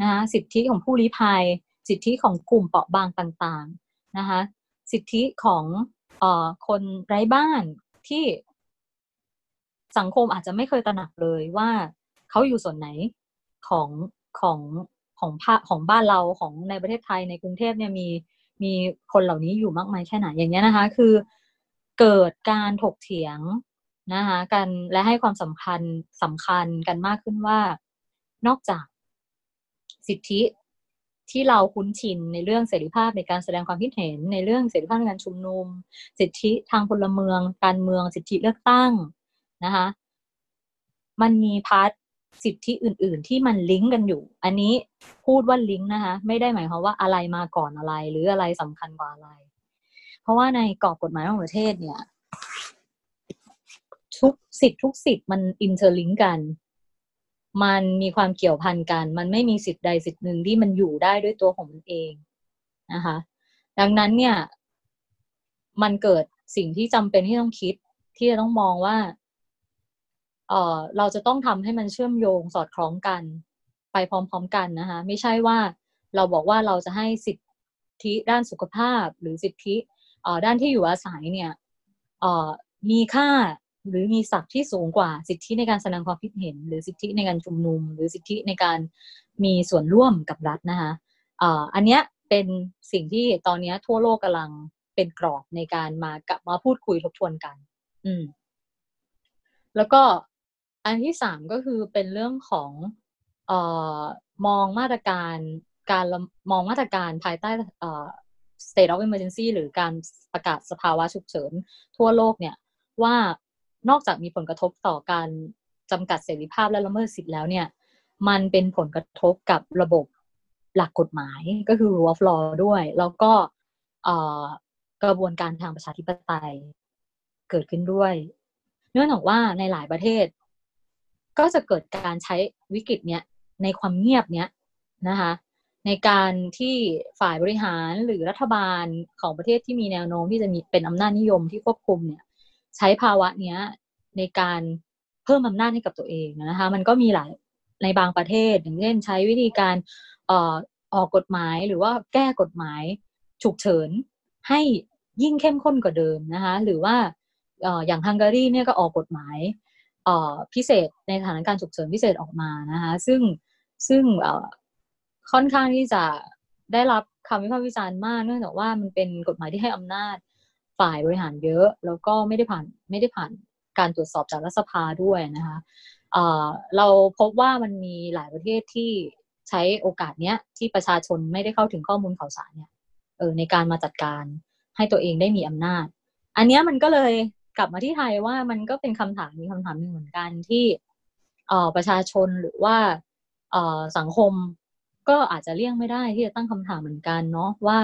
นะคะสิทธิของผู้ลี้ภัย สิทธิของกลุ่มเปราะบางต่างๆนะคะสิทธิของคนไร้บ้านที่สังคมอาจจะไม่เคยตระหนักเลยว่าเขาอยู่ส่วนไหนของของของภาของบ้านเราของในประเทศไทยในกรุงเทพเนี่ยมีมีคนเหล่านี้อยู่มากมายแค่ไหนอย่างเงี้ยนะคะ คือเกิดการถกเถียงนะคะกันและให้ความสำคัญสำคัญกันมากขึ้นว่า นอกจาก สิทธิที่เราคุ้นชินในเรื่องเสรีภาพในการแสดงความคิดเห็น ในเรื่องเสรีภาพในการชุมนุม สิทธิทางพลเมือง การเมือง สิทธิเลือกตั้งนะคะมันมีพาร์ทสิทธิอื่น ๆ ที่มันลิงก์กันอยู่ อันนี้พูดว่าลิงก์นะคะไม่ได้หมายความว่าอะไรมาก่อนอะไร หรืออะไรสำคัญกว่าอะไร เพราะว่าในกรอบกฎหมายของประเทศเนี่ย ทุกสิทธิทุกสิทธิมันอินเทอร์ลิงก์กัน มันมีความเกี่ยวพันกัน มันไม่มีสิทธิ์ใดสิทธิ์หนึ่งที่มันอยู่ได้ด้วยตัวของมันเองนะคะ ดังนั้นเนี่ย มันเกิดสิ่งที่จำเป็นที่ต้องคิดที่จะต้องมองว่าเออเราจะต้องทำให้มันเชื่อมโยงสอดคล้องกัน ไปพร้อม ๆ กันนะคะ ไม่ใช่ว่าเราบอกว่าเราจะให้สิทธิด้านสุขภาพหรือสิทธิด้านที่อยู่อาศัยเนี่ยมีค่า หรือมีศักดิ์ที่สูงกว่าสิทธิในการแสดงความคิดเห็น หรือสิทธิในการชุมนุม หรือสิทธิในการมีส่วนร่วมกับรัฐนะคะอันเนี้ยเป็นสิ่งที่ตอนนี้ทั่วโลกกำลังเป็นกรอบในการมากับมาพูดคุยทบทวนกัน อืม แล้วก็อันที่สามก็คือเป็นเรื่องของเอ่อมองมาตรการการมองมาตรการภายใต้เอ่อ state of emergency หรือการประกาศสภาวะฉุกเฉินทั่วโลกเนี่ย ว่า นอกจากมีผลกระทบต่อการจำกัดเสรีภาพและละเมิดสิทธิ์แล้วเนี่ย มันเป็นผลกระทบกับระบบหลักกฎหมายก็คือ rule of law ด้วย แล้วก็กระบวนการทางประชาธิปไตยเกิดขึ้นด้วย เนื่องจากว่าในหลายประเทศ ก็จะเกิดการใช้วิกฤตเนี้ยในความเงียบเนี้ยนะคะในการที่ฝ่ายบริหารหรือรัฐบาลของประเทศที่มีแนวโน้มที่จะมีเป็นอำนาจนิยมที่ควบคุมเนี่ย ใช้ภาวะเนี้ยในการเพิ่มอำนาจให้กับตัวเองนะคะ มันก็มีหลายในบางประเทศอย่างเช่นใช้วิธีการออกกฎหมายหรือว่าแก้กฎหมายฉุกเฉินให้ยิ่งเข้มข้นกว่าเดิมนะคะ หรือว่าอย่างฮังการีเนี่ยก็ออกกฎหมายพิเศษในสถานการณ์ฉุกเฉินพิเศษออกมานะคะ ซึ่งซึ่งค่อนข้างที่จะได้รับคำวิพากษ์วิจารณ์มาก เนื่องจากว่ามันเป็นกฎหมายที่ให้อำนาจ ฝ่ายบริหารเยอะ แล้วก็ไม่ได้ผ่านไม่ได้ผ่านการตรวจสอบจากรัฐสภาด้วยนะคะเราพบว่ามันมีหลายประเทศที่ใช้โอกาสเนี้ยที่ประชาชนไม่ได้เข้าถึงข้อมูลข่าวสารเนี่ยเออในการมาจัดการให้ตัวเองได้มีอำนาจ อันนี้มันก็เลยกลับมาที่ไทยว่ามันก็เป็นคำถามมีคำถามหนึ่งเหมือนกันที่เออประชาชนหรือว่าเออสังคมก็อาจจะเลี่ยงไม่ได้ที่จะตั้งคำถามเหมือนกันเนาะว่า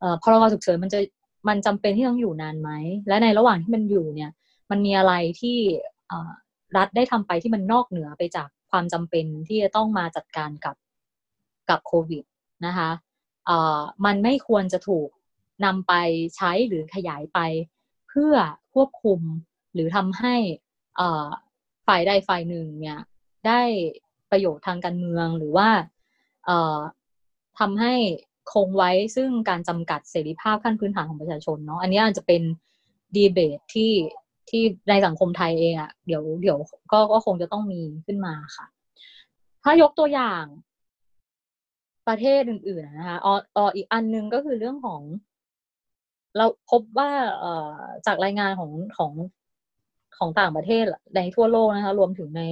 เออพรกฉุกเฉินมันจะ มันจำเป็นที่ต้องอยู่นานไหม และในระหว่างที่มันอยู่เนี่ย มันมีอะไรที่รัฐได้ทำไปที่มันนอกเหนือไปจากความจำเป็นที่จะต้องมาจัดการกับกับโควิดนะคะมันไม่ควรจะถูกนำไปใช้หรือขยายไป เพื่อควบคุมหรือทำให้ฝ่ายใดฝ่ายหนึ่งเนี่ยได้ประโยชน์ทางการเมืองหรือว่าทำให้ คงไว้ซึ่งการจำกัดเสรีภาพขั้นพื้นฐานของประชาชนเนาะอันนี้อาจจะเป็นดีเบตที่ที่ในสังคมไทยเองอะ่ะเดี๋ยวเดี๋ยวก็ก็คงจะต้องมีขึ้นมาค่ะ ถ้ายกตัวอย่างประเทศอื่นๆนะคะอออ๋ออีกอันนึงก็คือเรื่องของ เราพบว่าเอ่อจากรายงานของของของต่างประเทศในทั่วโลกนะคะ รวมถึงใน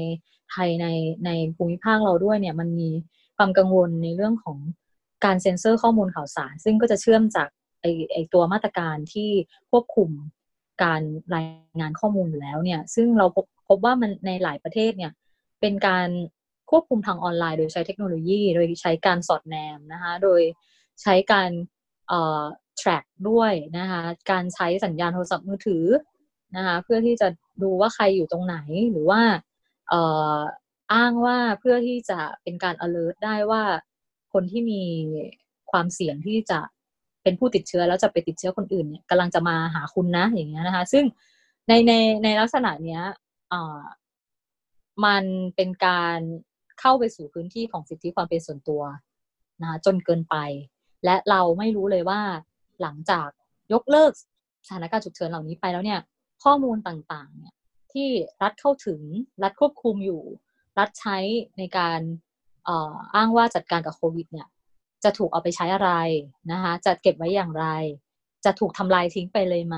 ไทยในในภูมิภาคเราด้วยเนี่ย มันมีความกังวลในเรื่องของ การเซ็นเซอร์ข้อมูลข่าวสาร ซึ่งก็จะเชื่อมจากไอไอตัวมาตรการที่ควบคุมการรายงานข้อมูลอยู่แล้วเนี่ย ซึ่งเราพบพบว่ามันในหลายประเทศเนี่ย เป็นการควบคุมทางออนไลน์ โดยใช้เทคโนโลยี โดยใช้การสอดแนมนะคะ โดยใช้การเอ่อ track ด้วยนะคะ การใช้สัญญาณโทรศัพท์มือถือนะคะ เพื่อที่จะดูว่าใครอยู่ตรงไหน หรือว่าเอ่ออ้างว่าเพื่อที่จะเป็นการ alert ได้ว่า คนที่มีความเสี่ยงที่จะเป็นผู้ติดเชื้อแล้วจะไปติดเชื้อคนอื่นเนี่ยกำลังจะมาหาคุณนะอย่างเงี้ยนะคะ ซึ่งในในในลักษณะเนี้ยอ่ามันเป็นการเข้าไปสู่พื้นที่ของสิทธิความเป็นส่วนตัวนะจนเกินไป และเราไม่รู้เลยว่าหลังจากยกเลิกสถานการณ์ฉุกเฉินเหล่านี้ไปแล้วเนี่ยข้อมูลต่างๆเนี่ยที่รัฐเข้าถึงรัฐควบคุมอยู่ รัฐใช้ในการ อ้างว่าจัดการกับโควิดเนี่ยจะถูกเอาไปใช้อะไรนะคะจะเก็บไว้อย่างไร จะถูกทำลายทิ้งไปเลยไหม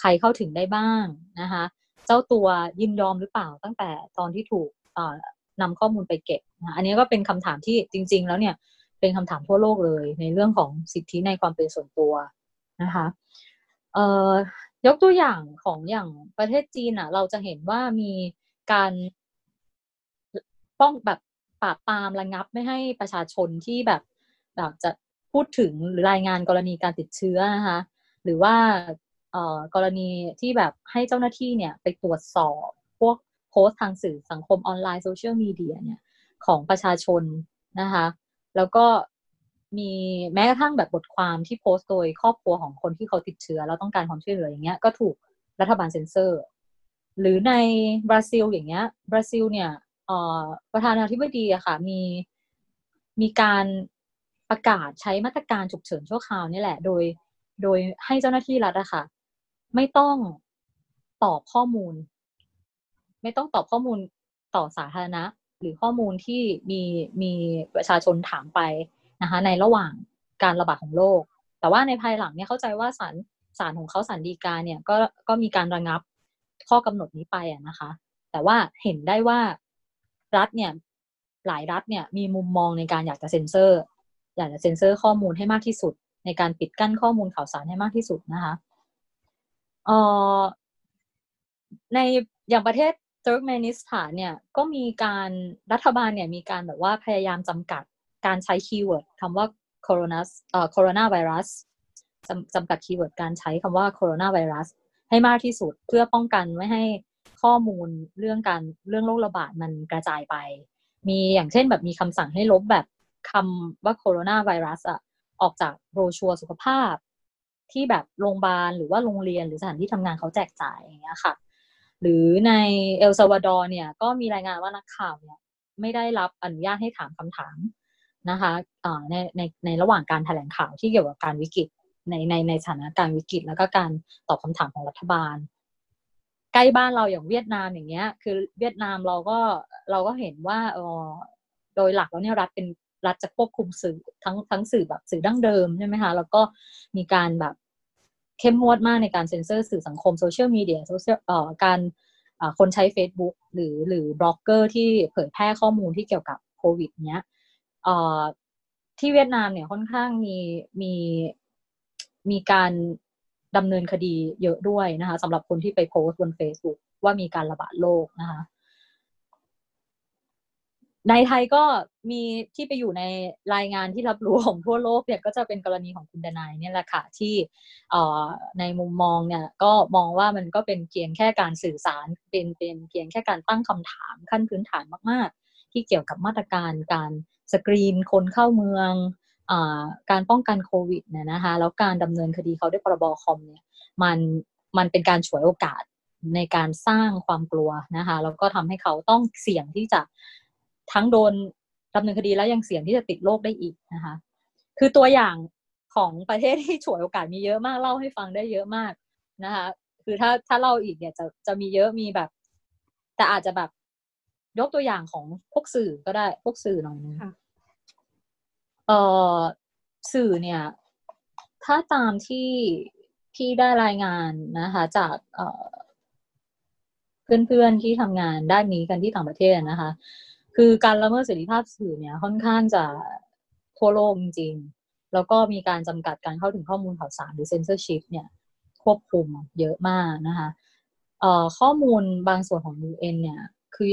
ใครเข้าถึงได้บ้างนะคะเจ้าตัวยินยอมหรือเปล่าตั้งแต่ตอนที่ถูกนำข้อมูลไปเก็บนะอันนี้ก็เป็นคำถามที่จริง ๆ แล้วเนี่ยเป็นคำถามทั่วโลกเลย ในเรื่องของสิทธิในความเป็นส่วนตัวนะคะยกตัวอย่างของอย่างประเทศจีนอะ เราจะเห็นว่ามีการป้องแบบ ปราบปรามระงับไม่ให้ประชาชนที่แบบอยากจะพูดถึงหรือรายงานกรณีการติดเชื้อนะคะหรือว่ากรณีที่แบบให้เจ้าหน้าที่เนี่ยไปตรวจสอบพวกโพสต์ทางสื่อสังคมออนไลน์โซเชียลมีเดียเนี่ยของประชาชนนะคะ แล้วก็มีแม้กระทั่งแบบบทความที่โพสต์โดยครอบครัวของคนที่เขาติดเชื้อแล้วต้องการความช่วยเหลืออย่างเงี้ยก็ถูกรัฐบาลเซ็นเซอร์ หรือในบราซิลอย่างเงี้ยบราซิลเนี่ย ประธานาธิบดีอะค่ะ มีมีการประกาศใช้มาตรการฉุกเฉินชั่วคราวนี่แหละ โดยโดยให้เจ้าหน้าที่รัฐอะค่ะ ไม่ต้องตอบข้อมูล ไม่ต้องตอบข้อมูลต่อสาธารณะ หรือข้อมูลที่มีมีประชาชนถามไปนะคะในระหว่างการระบาดของโรคแต่ว่าในภายหลังเนี่ยเข้าใจว่าสารสารของเขาสารดีกาเนี่ยก็ก็มีการระงับข้อกำหนดนี้ไปอะนะคะ แต่ว่าเห็นได้ว่า รัฐเนี่ยหลายรัฐเนี่ยมีมุมมองในการอยากจะเซ็นเซอร์ อยากจะเซ็นเซอร์ข้อมูลให้มากที่สุด ในการปิดกั้นข้อมูลข่าวสารให้มากที่สุดนะคะเอ่อในอย่างประเทศเตุรกเมนิสถานเนี่ยก็มีการรัฐบาลเนี่ยมีการแบบว่าพยายามจำกัดการใช้ keyword คำว่าโคโรนาเอ่อโคโรนาไวรัสจำกัด keyword การใช้คำว่าโคโรนาไวรัสให้มากที่สุดเพื่อป้องกันไม่ให้ ข้อมูลเรื่องการเรื่องโรคระบาดมันกระจายไป มีอย่างเช่นแบบมีคำสั่งให้ลบแบบคำว่าโคโรนาไวรัสอะออกจากโบรชัวสุขภาพ ที่แบบโรงพยาบาลหรือว่าโรงเรียนหรือสถานที่ทำงานเขาแจกจ่ายอย่างเงี้ยค่ะ หรือในเอลซาวาดอร์เนี่ยก็มีรายงานว่านักข่าวเนี่ยไม่ได้รับอนุญาตให้ถามคำถามนะคะในในในระหว่างการแถลงข่าวที่เกี่ยวกับการวิกฤตในในในสถานการณ์วิกฤตแล้วก็การตอบคำถามของรัฐบาล ใกล้บ้านเราอย่างเวียดนามอย่างเงี้ย คือเวียดนามเราก็เราก็เห็นว่าเออโดยหลักแล้วเนี่ยรัฐเป็นรัฐจะควบคุมสื่อทั้งทั้งสื่อแบบสื่อดั้งเดิมใช่ไหมคะแล้วก็มีการแบบเข้มงวดมากในการเซ็นเซอร์สื่อสังคมโซเชียลมีเดียโซเชียลเอ่อการคนใช้ Facebook หรือหรือบล็อกเกอร์ที่เผยแพร่ข้อมูลที่เกี่ยวกับโควิดเนี้ยเอ่อที่เวียดนามเนี่ยค่อนข้างมีมีมีการ ดำเนินคดีเยอะด้วยนะคะสำหรับคนที่ไปโพสต์บน Facebook ว่ามีการระบาดโรคนะคะในไทยก็มีที่ไปอยู่ในรายงานที่รับรู้ของทั่วโลกเนี่ยก็จะเป็นกรณีของคุณดนายเนี่ยแหละค่ะที่ในมุมมองเนี่ยก็มองว่ามันก็เป็นเพียงแค่การสื่อสารเป็นเป็นเพียงแค่การตั้งคำถามขั้นพื้นฐานมาก ๆ ที่เกี่ยวกับมาตรการการสกรีนคนเข้าเมือง การป้องกันโควิดเนี่ยนะคะแล้วการดำเนินคดีเขาด้วยพรบคอมเนี่ยมันมันเป็นการฉวยโอกาสในการสร้างความกลัวนะคะแล้วก็ทำให้เขาต้องเสี่ยงที่จะทั้งโดนดำเนินคดีแล้วยังเสี่ยงที่จะติดโรคได้อีกนะคะคือตัวอย่างของประเทศที่ฉวยโอกาสมีเยอะมากเล่าให้ฟังได้เยอะมากนะคะคือถ้าถ้าเล่าอีกเนี่ยจะจะมีเยอะมีแบบ แต่อาจจะแบบยกตัวอย่างของพวกสื่อก็ได้พวกสื่อหน่อยนึง เอ่อสื่อเนี่ย ถ้าตามที่ที่ได้รายงานนะคะ จากเอ่อเพื่อนๆที่ทำงานด้านนี้กันที่ต่างประเทศนะคะ คือการละเมิดเสรีภาพสื่อเนี่ยค่อนข้างจะทั่วโลกจริงๆแล้วก็มีการจำกัดการเข้าถึงข้อมูลข่าวสารหรือเซนเซอร์ชิพเนี่ย ควบคุมเยอะมากนะคะเอ่อข้อมูลบางส่วนของ UN เนี่ย คือ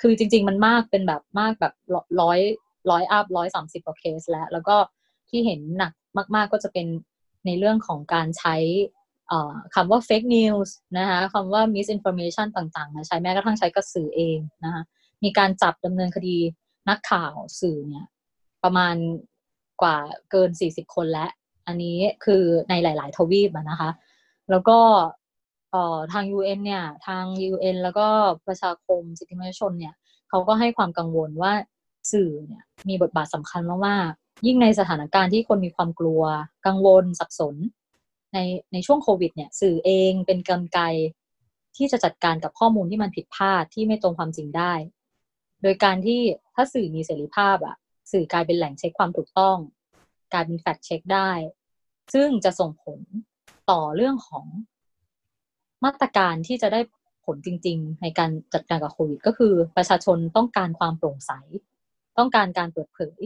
คือจริง ๆ มันมากเป็นแบบมากแบบร้อย ร้อยอัพร้อยสามสิบกว่าเคสแล้วแล้วก็ที่เห็นหนักมาก ๆ ก็จะเป็นในเรื่องของการใช้คำว่า fake news นะคะคำว่า misinformation ต่างๆนะใช้แม้กระทั่งใช้กับสื่อเองนะคะมีการจับดำเนินคดีนักข่าวสื่อเนี่ยประมาณกว่าเกิน 40 คนแล้ว อันนี้คือในหลาย ๆ ทวีปนะคะ แล้วก็ทาง UN เนี่ย ทาง UN แล้วก็ประชาคมสิทธิมนุษยชนเนี่ยเขาก็ให้ความกังวลว่า สื่อเนี่ยมีบทบาทสำคัญมากๆยิ่งในสถานการณ์ที่คนมีความกลัว กังวล สับสน ในในช่วงโควิดเนี่ยสื่อเองเป็นกลไกที่จะจัดการกับข้อมูลที่มันผิดพลาดที่ไม่ตรงความจริงได้ โดยการที่ถ้าสื่อมีเสรีภาพอะสื่อกลายเป็นแหล่งเช็คความถูกต้อง กลายเป็นแฟกเช็คได้ ซึ่งจะส่งผลต่อเรื่องของมาตรการที่จะได้ผลจริง ๆ ในการจัดการกับโควิด ก็คือประชาชนต้องการความโปร่งใส ต้องการการเปิดเผย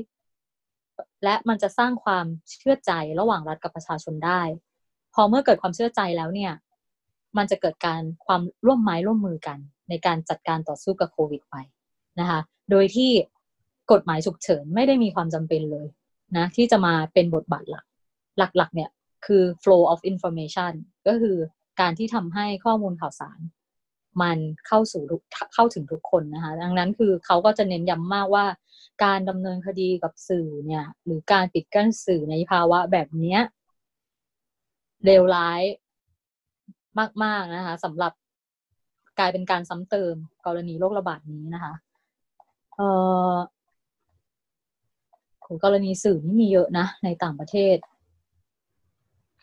และมันจะสร้างความเชื่อใจระหว่างรัฐกับประชาชนได้ พอเมื่อเกิดความเชื่อใจแล้วเนี่ย มันจะเกิดการความร่วมไม้ร่วมมือกัน ในการจัดการต่อสู้กับโควิดไปนะคะ โดยที่กฎหมายฉุกเฉินไม่ได้มีความจำเป็นเลยนะที่จะมาเป็นบทบาทหลัก หลักๆ เนี่ยคือ flow of information ก็คือการที่ทำให้ข้อมูลข่าวสาร มันเข้าสู่เข้าถึงทุกคนนะคะดังนั้นคือเขาก็จะเน้นย้ำมากว่า การดำเนินคดีกับสื่อเนี่ย หรือการปิดกั้นสื่อในภาวะแบบเนี้ยเลวร้ายมาก ๆ นะคะสำหรับกลายเป็นการซ้ำเติมกรณีโรคระบาดนี้นะคะ เอ่อกรณีสื่อนี่มีเยอะนะ ในต่างประเทศ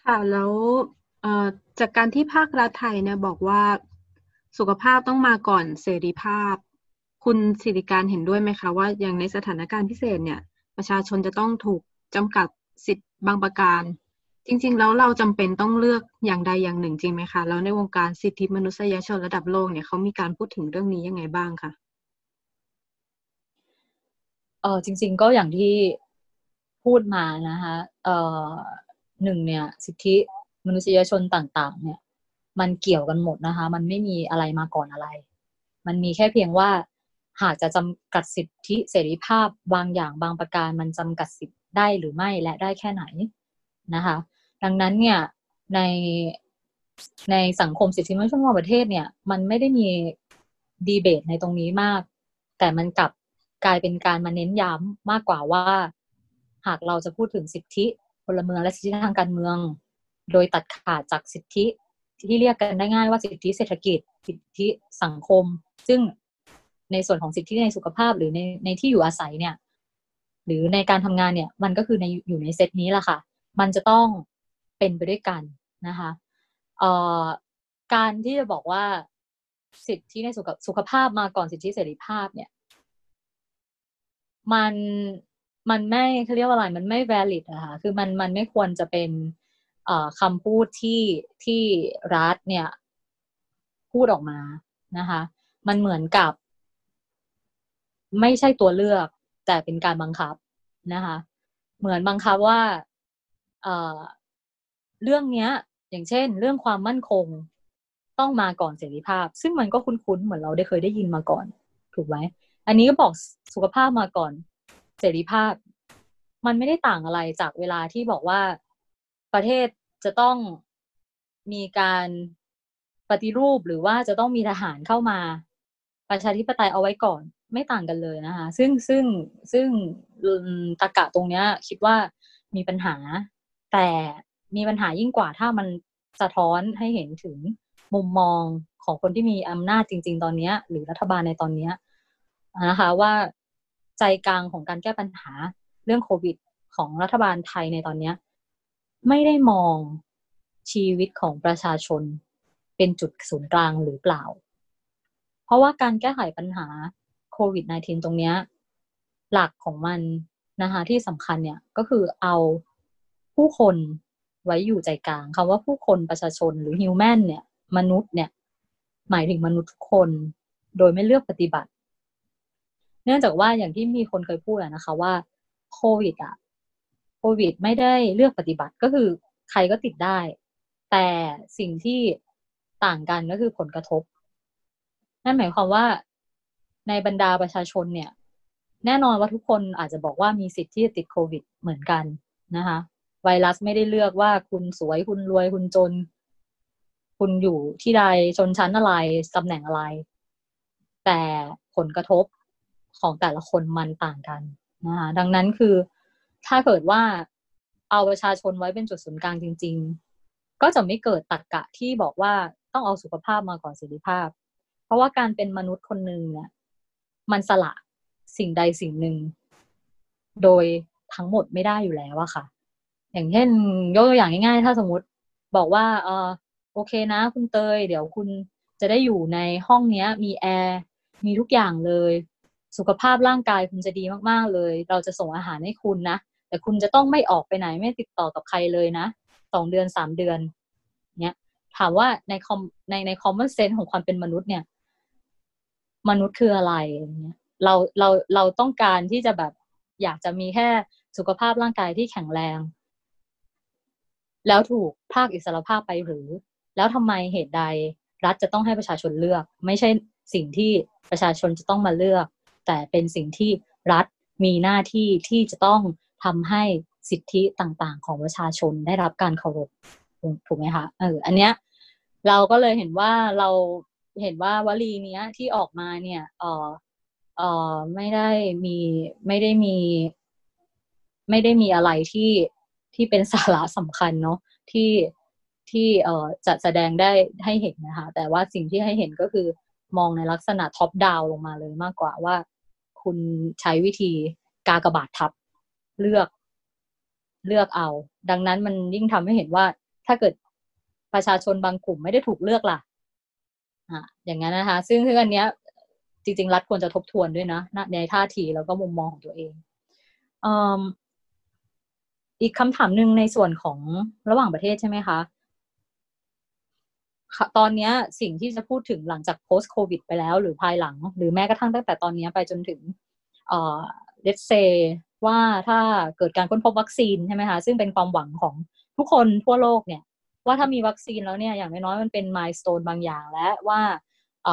ค่ะ แล้วจากการที่ภาครัฐไทยเนี่ยบอกว่า สุขภาพต้องมาก่อนเสรีภาพ คุณสิริการเห็นด้วยไหมคะ ว่าอย่างในสถานการณ์พิเศษเนี่ย ประชาชนจะต้องถูกจำกัดสิทธิ์บางประการ จริง ๆ แล้วเราจำเป็นต้องเลือกอย่างใดอย่างหนึ่งจริงไหมคะ แล้วในวงการสิทธิมนุษยชนระดับโลกเนี่ยเขามีการพูดถึงเรื่องนี้ยังไงบ้างคะเออจริง ๆ ก็อย่างที่พูดมานะคะเออหนึ่งเนี่ยสิทธิมนุษยชนต่าง ๆ เนี่ย มันเกี่ยวกันหมดนะคะ มันไม่มีอะไรมาก่อนอะไร มันมีแค่เพียงว่า หากจะจำกัดสิทธิเสรีภาพบางอย่างบางประการมันจำกัดสิทธิได้หรือไม่และได้แค่ไหนนะคะ ดังนั้นเนี่ยในในสังคมสิทธิมนุษยชนของประเทศเนี่ย มันไม่ได้มีดีเบตในตรงนี้มาก แต่มันกลับกลายเป็นการมาเน้นย้ำมากกว่าว่า หากเราจะพูดถึงสิทธิพลเมืองและสิทธิทางการเมือง โดยตัดขาดจากสิทธิ ที่เรียกกันได้ง่ายว่าสิทธิเศรษฐกิจ สิทธิสังคม ซึ่งในส่วนของสิทธิในสุขภาพหรือในในที่อยู่อาศัยเนี่ย หรือในการทำงานเนี่ย มันก็คือในอยู่ในเซตนี้แหละค่ะ มันจะต้องเป็นไปด้วยกันนะคะเอ่อการที่จะบอกว่าสิทธิในสุขสุขภาพมาก่อนสิทธิเสรีภาพเนี่ย มันมันไม่เขาเรียกว่าอะไรมันไม่ valid อะค่ะคือมันมันไม่ควรจะเป็น คำพูดที่ที่รัฐเนี่ย พูดออกมานะคะ มันเหมือนกับ ไม่ใช่ตัวเลือก แต่เป็นการบังคับนะคะ เหมือนบังคับว่าเเรื่องเนี้ย อย่างเช่น เรื่องความมั่นคงต้องมาก่อนเสรีภาพ ซึ่งมันก็คุ้นๆเหมือนเราได้เคยได้ยินมาก่อน ถูกไหมอันนี้ก็บอกสุขภาพมาก่อนเสรีภาพ มันไม่ได้ต่างอะไรจากเวลาที่บอกว่า ประเทศจะต้องมีการปฏิรูปหรือว่าจะต้องมีทหารเข้ามาประชาธิปไตยเอาไว้ก่อนไม่ต่างกันเลยนะคะ ซึ่งซึ่งซึ่งตะกะตรงเนี้ย คิดว่ามีปัญหา แต่มีปัญหายิ่งกว่าถ้ามันสะท้อนให้เห็นถึงมุมมองของคนที่มีอำนาจจริง ๆ ตอนนี้หรือรัฐบาลในตอนนี้นะคะว่าใจกลางของการแก้ปัญหาเรื่องโควิดของรัฐบาลไทยในตอนนี้ ไม่ได้มองชีวิตของประชาชนเป็นจุดศูนย์กลางหรือเปล่า เพราะว่าการแก้ไขปัญหาโควิด -19 ตรงนี้หลักของมันนะคะที่สำคัญเนี่ยก็คือเอาผู้คนไว้อยู่ใจกลางคำว่าผู้คนประชาชนหรือฮิวแมนเนี่ย มนุษย์เนี่ย หมายถึงมนุษย์ทุกคนโดยไม่เลือกปฏิบัติ เนื่องจากว่าอย่างที่มีคนเคยพูดนะคะว่าโควิดอะ วิดไม่ได้เลือกปฏิบัติก็คือใครก็ติดได้ แต่สิ่งที่ต่างกันก็คือผลกระทบ นั่นหมายความว่าในบรรดาประชาชนเนี่ย แน่นอนว่าทุกคนอาจจะบอกว่ามีสิทธิ์ที่จะติดโควิดเหมือนกันนะคะ ไวรัสไม่ได้เลือกว่าคุณสวยคุณรวยคุณจน คุณอยู่ที่ใดชนชั้นอะไรตำแหน่งอะไร แต่ผลกระทบของแต่ละคนมันต่างกันนะคะดังนั้นคือ ถ้าเกิดว่าเอาประชาชนไว้เป็นจุดศูนย์กลางจริง ๆ ก็จะไม่เกิดตรกกะที่บอกว่าต้องเอาสุขภาพมาก่อนสิทธิภาพ เพราะว่าการเป็นมนุษย์คนหนึ่งเนี่ยมันสละสิ่งใดสิ่งหนึ่ง โดยทั้งหมดไม่ได้อยู่แล้วอะค่ะ อย่างเช่นยกตัวอย่างง่ายๆ ถ้าสมมติบอกว่าเออโอเคนะ คุณเตย เดี๋ยวคุณจะได้อยู่ในห้องเนี้ย มีแอร์มีทุกอย่างเลย สุขภาพร่างกายคุณจะดีมากๆเลย เราจะส่งอาหารให้คุณนะ แต่คุณจะต้องไม่ออกไปไหนไม่ติดต่อกับใครเลยนะสองเดือนสามเดือนเนี้ยถามว่าในคอมในใน common sense ของความเป็นมนุษย์เนี่ย มนุษย์คืออะไรเงี้ยเราเราเราต้องการที่จะแบบอยากจะมีแค่สุขภาพร่างกายที่แข็งแรง แล้วถูกภาคอิสรภาพไปหรือ แล้วทำไมเหตุใด รัฐจะต้องให้ประชาชนเลือก ไม่ใช่สิ่งที่ประชาชนจะต้องมาเลือก แต่เป็นสิ่งที่รัฐมีหน้าที่ที่จะต้อง ทำให้สิทธิต่างๆ ของประชาชนได้รับการเคารพถูกไหมคะเอออันเนี้ยเราก็เลยเห็นว่าเราเห็นว่าวลีเนี้ยที่ออกมาเนี่ยเออเออไม่ได้มีไม่ได้มี ไม่ได้มีอะไรที่ที่เป็นสาระสำคัญเนาะที่ที่เอ่อจะแสดงได้ให้เห็นนะคะ แต่ว่าสิ่งที่ให้เห็นก็คือมองในลักษณะท็อปดาวลงมาเลยมากกว่าว่า คุณใช้วิธีกากระบาดทับ เลือกเลือกเอา ดังนั้นมันยิ่งทำให้เห็นว่า ถ้าเกิดประชาชนบางกลุ่มไม่ได้ถูกเลือกล่ะอะอย่างนั้นนะคะ ซึ่งซึ่งอันเนี้ย จริง ๆ รัฐควรจะทบทวนด้วยนะในท่าทีแล้วก็มุมมองของตัวเองออีกคำถามหนึ่งในส่วนของระหว่างประเทศใช่ไหมคะ ตอนนี้สิ่งที่จะพูดถึงหลังจาก post covid ไปแล้ว หรือภายหลัง หรือแม้กระทั่งตั้งแต่ตอนนี้ไปจนถึงเอ่อ let's say ว่าถ้าเกิดการค้นพบวัคซีนใช่ไหมคะซึ่งเป็นความหวังของทุกคนทั่วโลกเนี่ย ว่าถ้ามีวัคซีนแล้วเนี่ยอย่างน้อยๆมันเป็นมายสเตนบางอย่างและว่า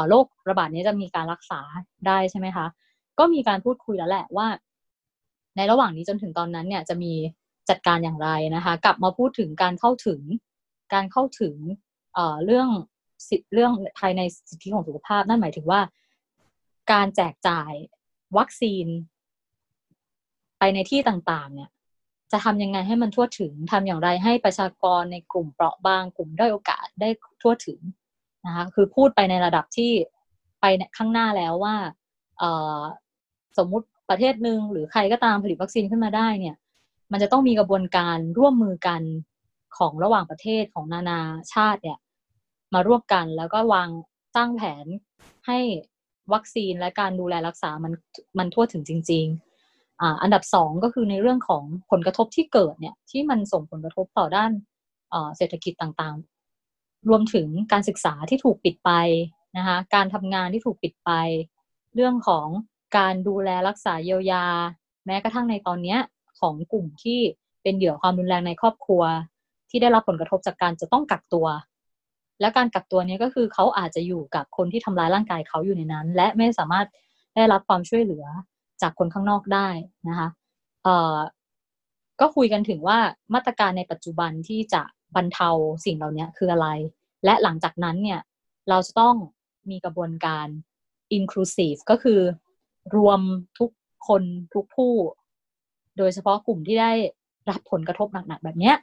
โรคระบาดนี้จะมีการรักษาได้ใช่ไหมคะก็มีการพูดคุยแล้วแหละว่า ในระหว่างนี้จนถึงตอนนั้นเนี่ยจะมีจัดการอย่างไรนะคะ กลับมาพูดถึงการเข้าถึงการเข้าถึงเเรื่องสิทธิเรื่องภายในสิทธิของสุขภาพ นั่นหมายถึงว่า การแจกจ่ายวัคซีน ไปในที่ต่างๆ เนี่ย จะทำยังไงให้มันทั่วถึงทำอย่างไรให้ประชากรในกลุ่มเปราะบาง กลุ่มได้โอกาสได้ทั่วถึงนะคะคือพูดไปในระดับที่ไปข้างหน้าแล้วว่าสมมุติประเทศหนึ่งหรือใครก็ตามผลิตวัคซีนขึ้นมาได้เนี่ย มันจะต้องมีกระบวนการร่วมมือกันของระหว่างประเทศของนานาชาติเนี่ย มาร่วมกันแล้วก็วางสร้างแผนให้วัคซีนและการดูแลรักษามันมันทั่วถึงจริง ๆ อันดับสองก็คือในเรื่องของผลกระทบที่เกิดเนี่ยที่มันส่งผลกระทบต่อด้านเศรษฐกิจต่างๆ รวมถึงการศึกษาที่ถูกปิดไปนะคะการทำงานที่ถูกปิดไป เรื่องของการดูแลรักษาเยียวยา แม้กระทั่งในตอนนี้ของกลุ่มที่เป็นเหยื่อความรุนแรงในครอบครัว ที่ได้รับผลกระทบจากการจะต้องกักตัว และการกักตัวนี้ก็คือเขาอาจจะอยู่กับคนที่ทำร้ายร่างกายเขาอยู่ในนั้น และไม่สามารถได้รับความช่วยเหลือ จากคนข้างนอกได้นะคะเอ่อก็คุยกันถึงว่ามาตรการในปัจจุบันที่จะบรรเทาสิ่งเหล่านี้คืออะไร และหลังจากนั้นเนี่ยเราจะต้องมีกระบวนการ inclusive ก็คือรวมทุกคนทุกผู้ โดยเฉพาะกลุ่มที่ได้รับผลกระทบหนักๆแบบเนี้ย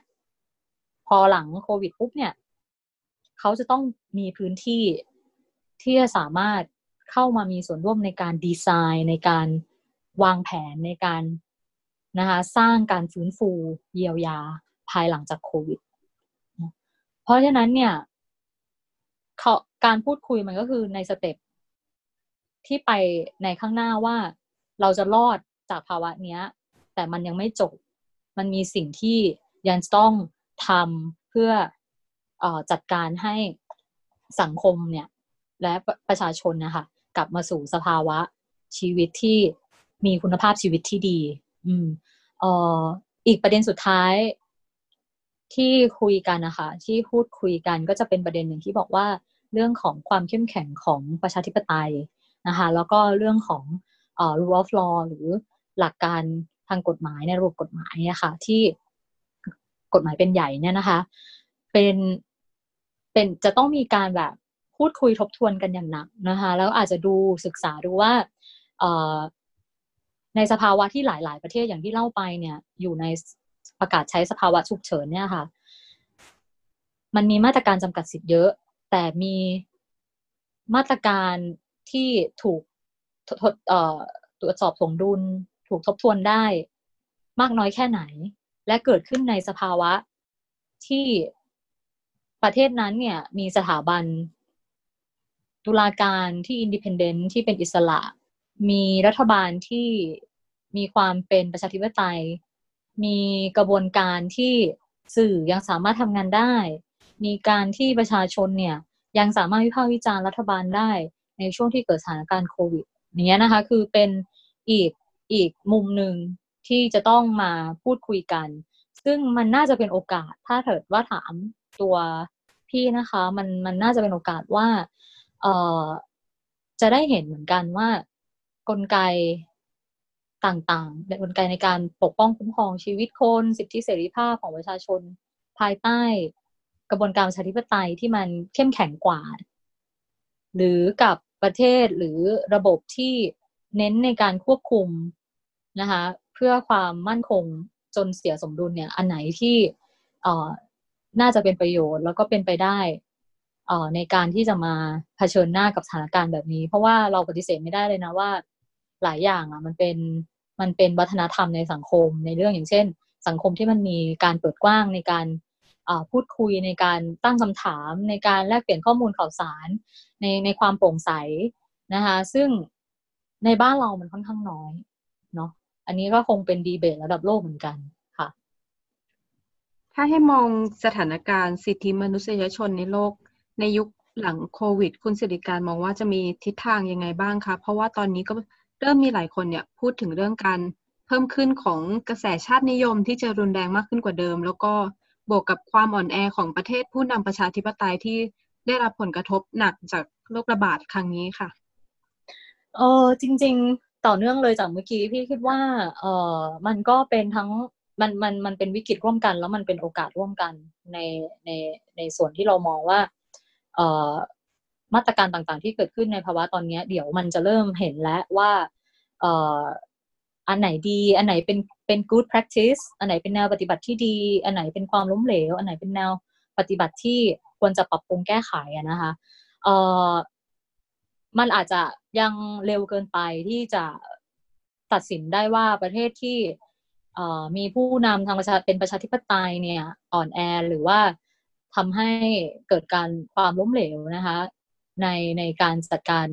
พอหลังโควิดปุ๊บเนี่ยเขาจะต้องมีพื้นที่ที่จะสามารถเข้ามามีส่วนร่วมในการดีไซน์ในการ วางแผนในการนะคะสร้างการฟื้นฟูเยียวยาภายหลังจากโควิด เพราะฉะนั้นเนี่ยการพูดคุยมันก็คือในสเต็ปที่ไปในข้างหน้าว่าเราจะรอดจากภาวะเนี้ย แต่มันยังไม่จบ มันมีสิ่งที่ยังต้องทำเพื่ออจัดการให้สังคมเนี่ย และประชาชนนะคะกลับมาสู่สภาวะชีวิตที่ มีคุณภาพชีวิตที่ดี อืมเอ่ออีกประเด็นสุดท้ายที่คุยกันนะคะที่พูดคุยกันก็จะเป็นประเด็นหนึ่งที่บอกว่าเรื่องของความเข้มแข็งของประชาธิปไตยนะคะแล้วก็เรื่องของเอ่อ rule of law หรือหลักการทางกฎหมายในระบบกฎหมายอะคะ่ะที่กฎหมายเป็นใหญ่เนี่ยนะคะ เป็นเป็นจะต้องมีการแบบพูดคุยทบทวนกันอย่างหนักนะคะ แล้วอาจจะดูศึกษาดูว่า ในสภาวะที่หลาย ๆ ประเทศอย่างที่เล่าไปเนี่ย อยู่ในประกาศใช้สภาวะฉุกเฉินเนี่ยค่ะ มันมีมาตรการจำกัดสิทธิ์เยอะ แต่มีมาตรการที่ถูกทดตรวจสอบสมดุล ถูกทบทวนได้ มากน้อยแค่ไหน และเกิดขึ้นในสภาวะที่ประเทศนั้นเนี่ยมีสถาบันตุลาการที่อินดิเพนเดนต์ที่เป็นอิสระ มีรัฐบาลที่มีความเป็นประชาธิปไตย มีกระบวนการที่สื่อยังสามารถทำงานได้ มีการที่ประชาชนเนี่ยยังสามารถวิพากษ์วิจารณ์รัฐบาลได้ในช่วงที่เกิดสถานการณ์โควิดอย่างเงี้ยนะคะ คือเป็นอีกอีกมุมหนึ่งที่จะต้องมาพูดคุยกัน ซึ่งมันน่าจะเป็นโอกาสถ้าเถิดว่าถามตัวพี่นะคะ มันมันน่าจะเป็นโอกาสว่าเอ่อจะได้เห็นเหมือนกันว่า กลไกต่างๆกลไกในการปกป้องคุ้มครองชีวิตคน สิทธิเสรีภาพของประชาชน ภายใต้กระบวนการประชาธิปไตยที่มันเข้มแข็งกว่า หรือกับประเทศหรือระบบที่เน้นในการควบคุมนะคะเพื่อความมั่นคงจนเสียสมดุลเนี่ยอันไหนที่เอ่อน่าจะเป็นประโยชน์แล้วก็เป็นไปได้เอ่อในการที่จะมาเผชิญหน้ากับสถานการณ์แบบนี้ เพราะว่าเราปฏิเสธไม่ได้เลยนะว่า หลายอย่างอะมันเป็นมันเป็นวัฒนธรรมในสังคมในเรื่องอย่างเช่น สังคมที่มันมีการเปิดกว้างในการพูดคุยในการตั้งคำถามในการแลกเปลี่ยนข้อมูลข่าวสารในในความโปร่งใสนะคะซึ่งในบ้านเรามันค่อนข้างน้อยเนาะอันนี้ก็คงเป็นดีเบตระดับโลกเหมือนกันค่ะ ถ้าให้มองสถานการณ์สิทธิมนุษยชนในโลกในยุคหลังโควิด คุณสิริการมองว่าจะมีทิศทางยังไงบ้างคะเพราะว่าตอนนี้ก็ เริ่มมีหลายคนเนี่ยพูดถึงเรื่องการเพิ่มขึ้นของกระแสชาตินิยมที่จะรุนแรงมากขึ้นกว่าเดิม แล้วก็บวกกับความอ่อนแอของประเทศผู้นำประชาธิปไตยที่ได้รับผลกระทบหนักจากโรคระบาดครั้งนี้ค่ะเออจริง ๆ ต่อเนื่องเลยจากเมื่อกี้พี่คิดว่าเออมันก็เป็นทั้งมันมันมันเป็นวิกฤตร่วมกัน แล้วมันเป็นโอกาสร่วมกันในในในส่วนที่เรามองว่าเออ มาตรการต่างๆ ที่เกิดขึ้นในภาวะตอนนี้เดี๋ยวมันจะเริ่มเห็นแล้วว่าอ่ออันไหนดี อันไหนเป็นเป็น good practice อันไหนเป็นแนวปฏิบัติที่ดี อันไหนเป็นความล้มเหลว อันไหนเป็นแนวปฏิบัติที่ควรจะปรับปรุงแก้ไขนะคะเอ่อมันอาจจะยังเร็วเกินไปที่จะตัดสินได้ว่าประเทศที่มีผู้นำทางประชาเป็นประชาธิปไตยเนี่ยอ่อนแอหรือว่าทำให้เกิดการความล้มเหลวนะคะ ในในการจัดการ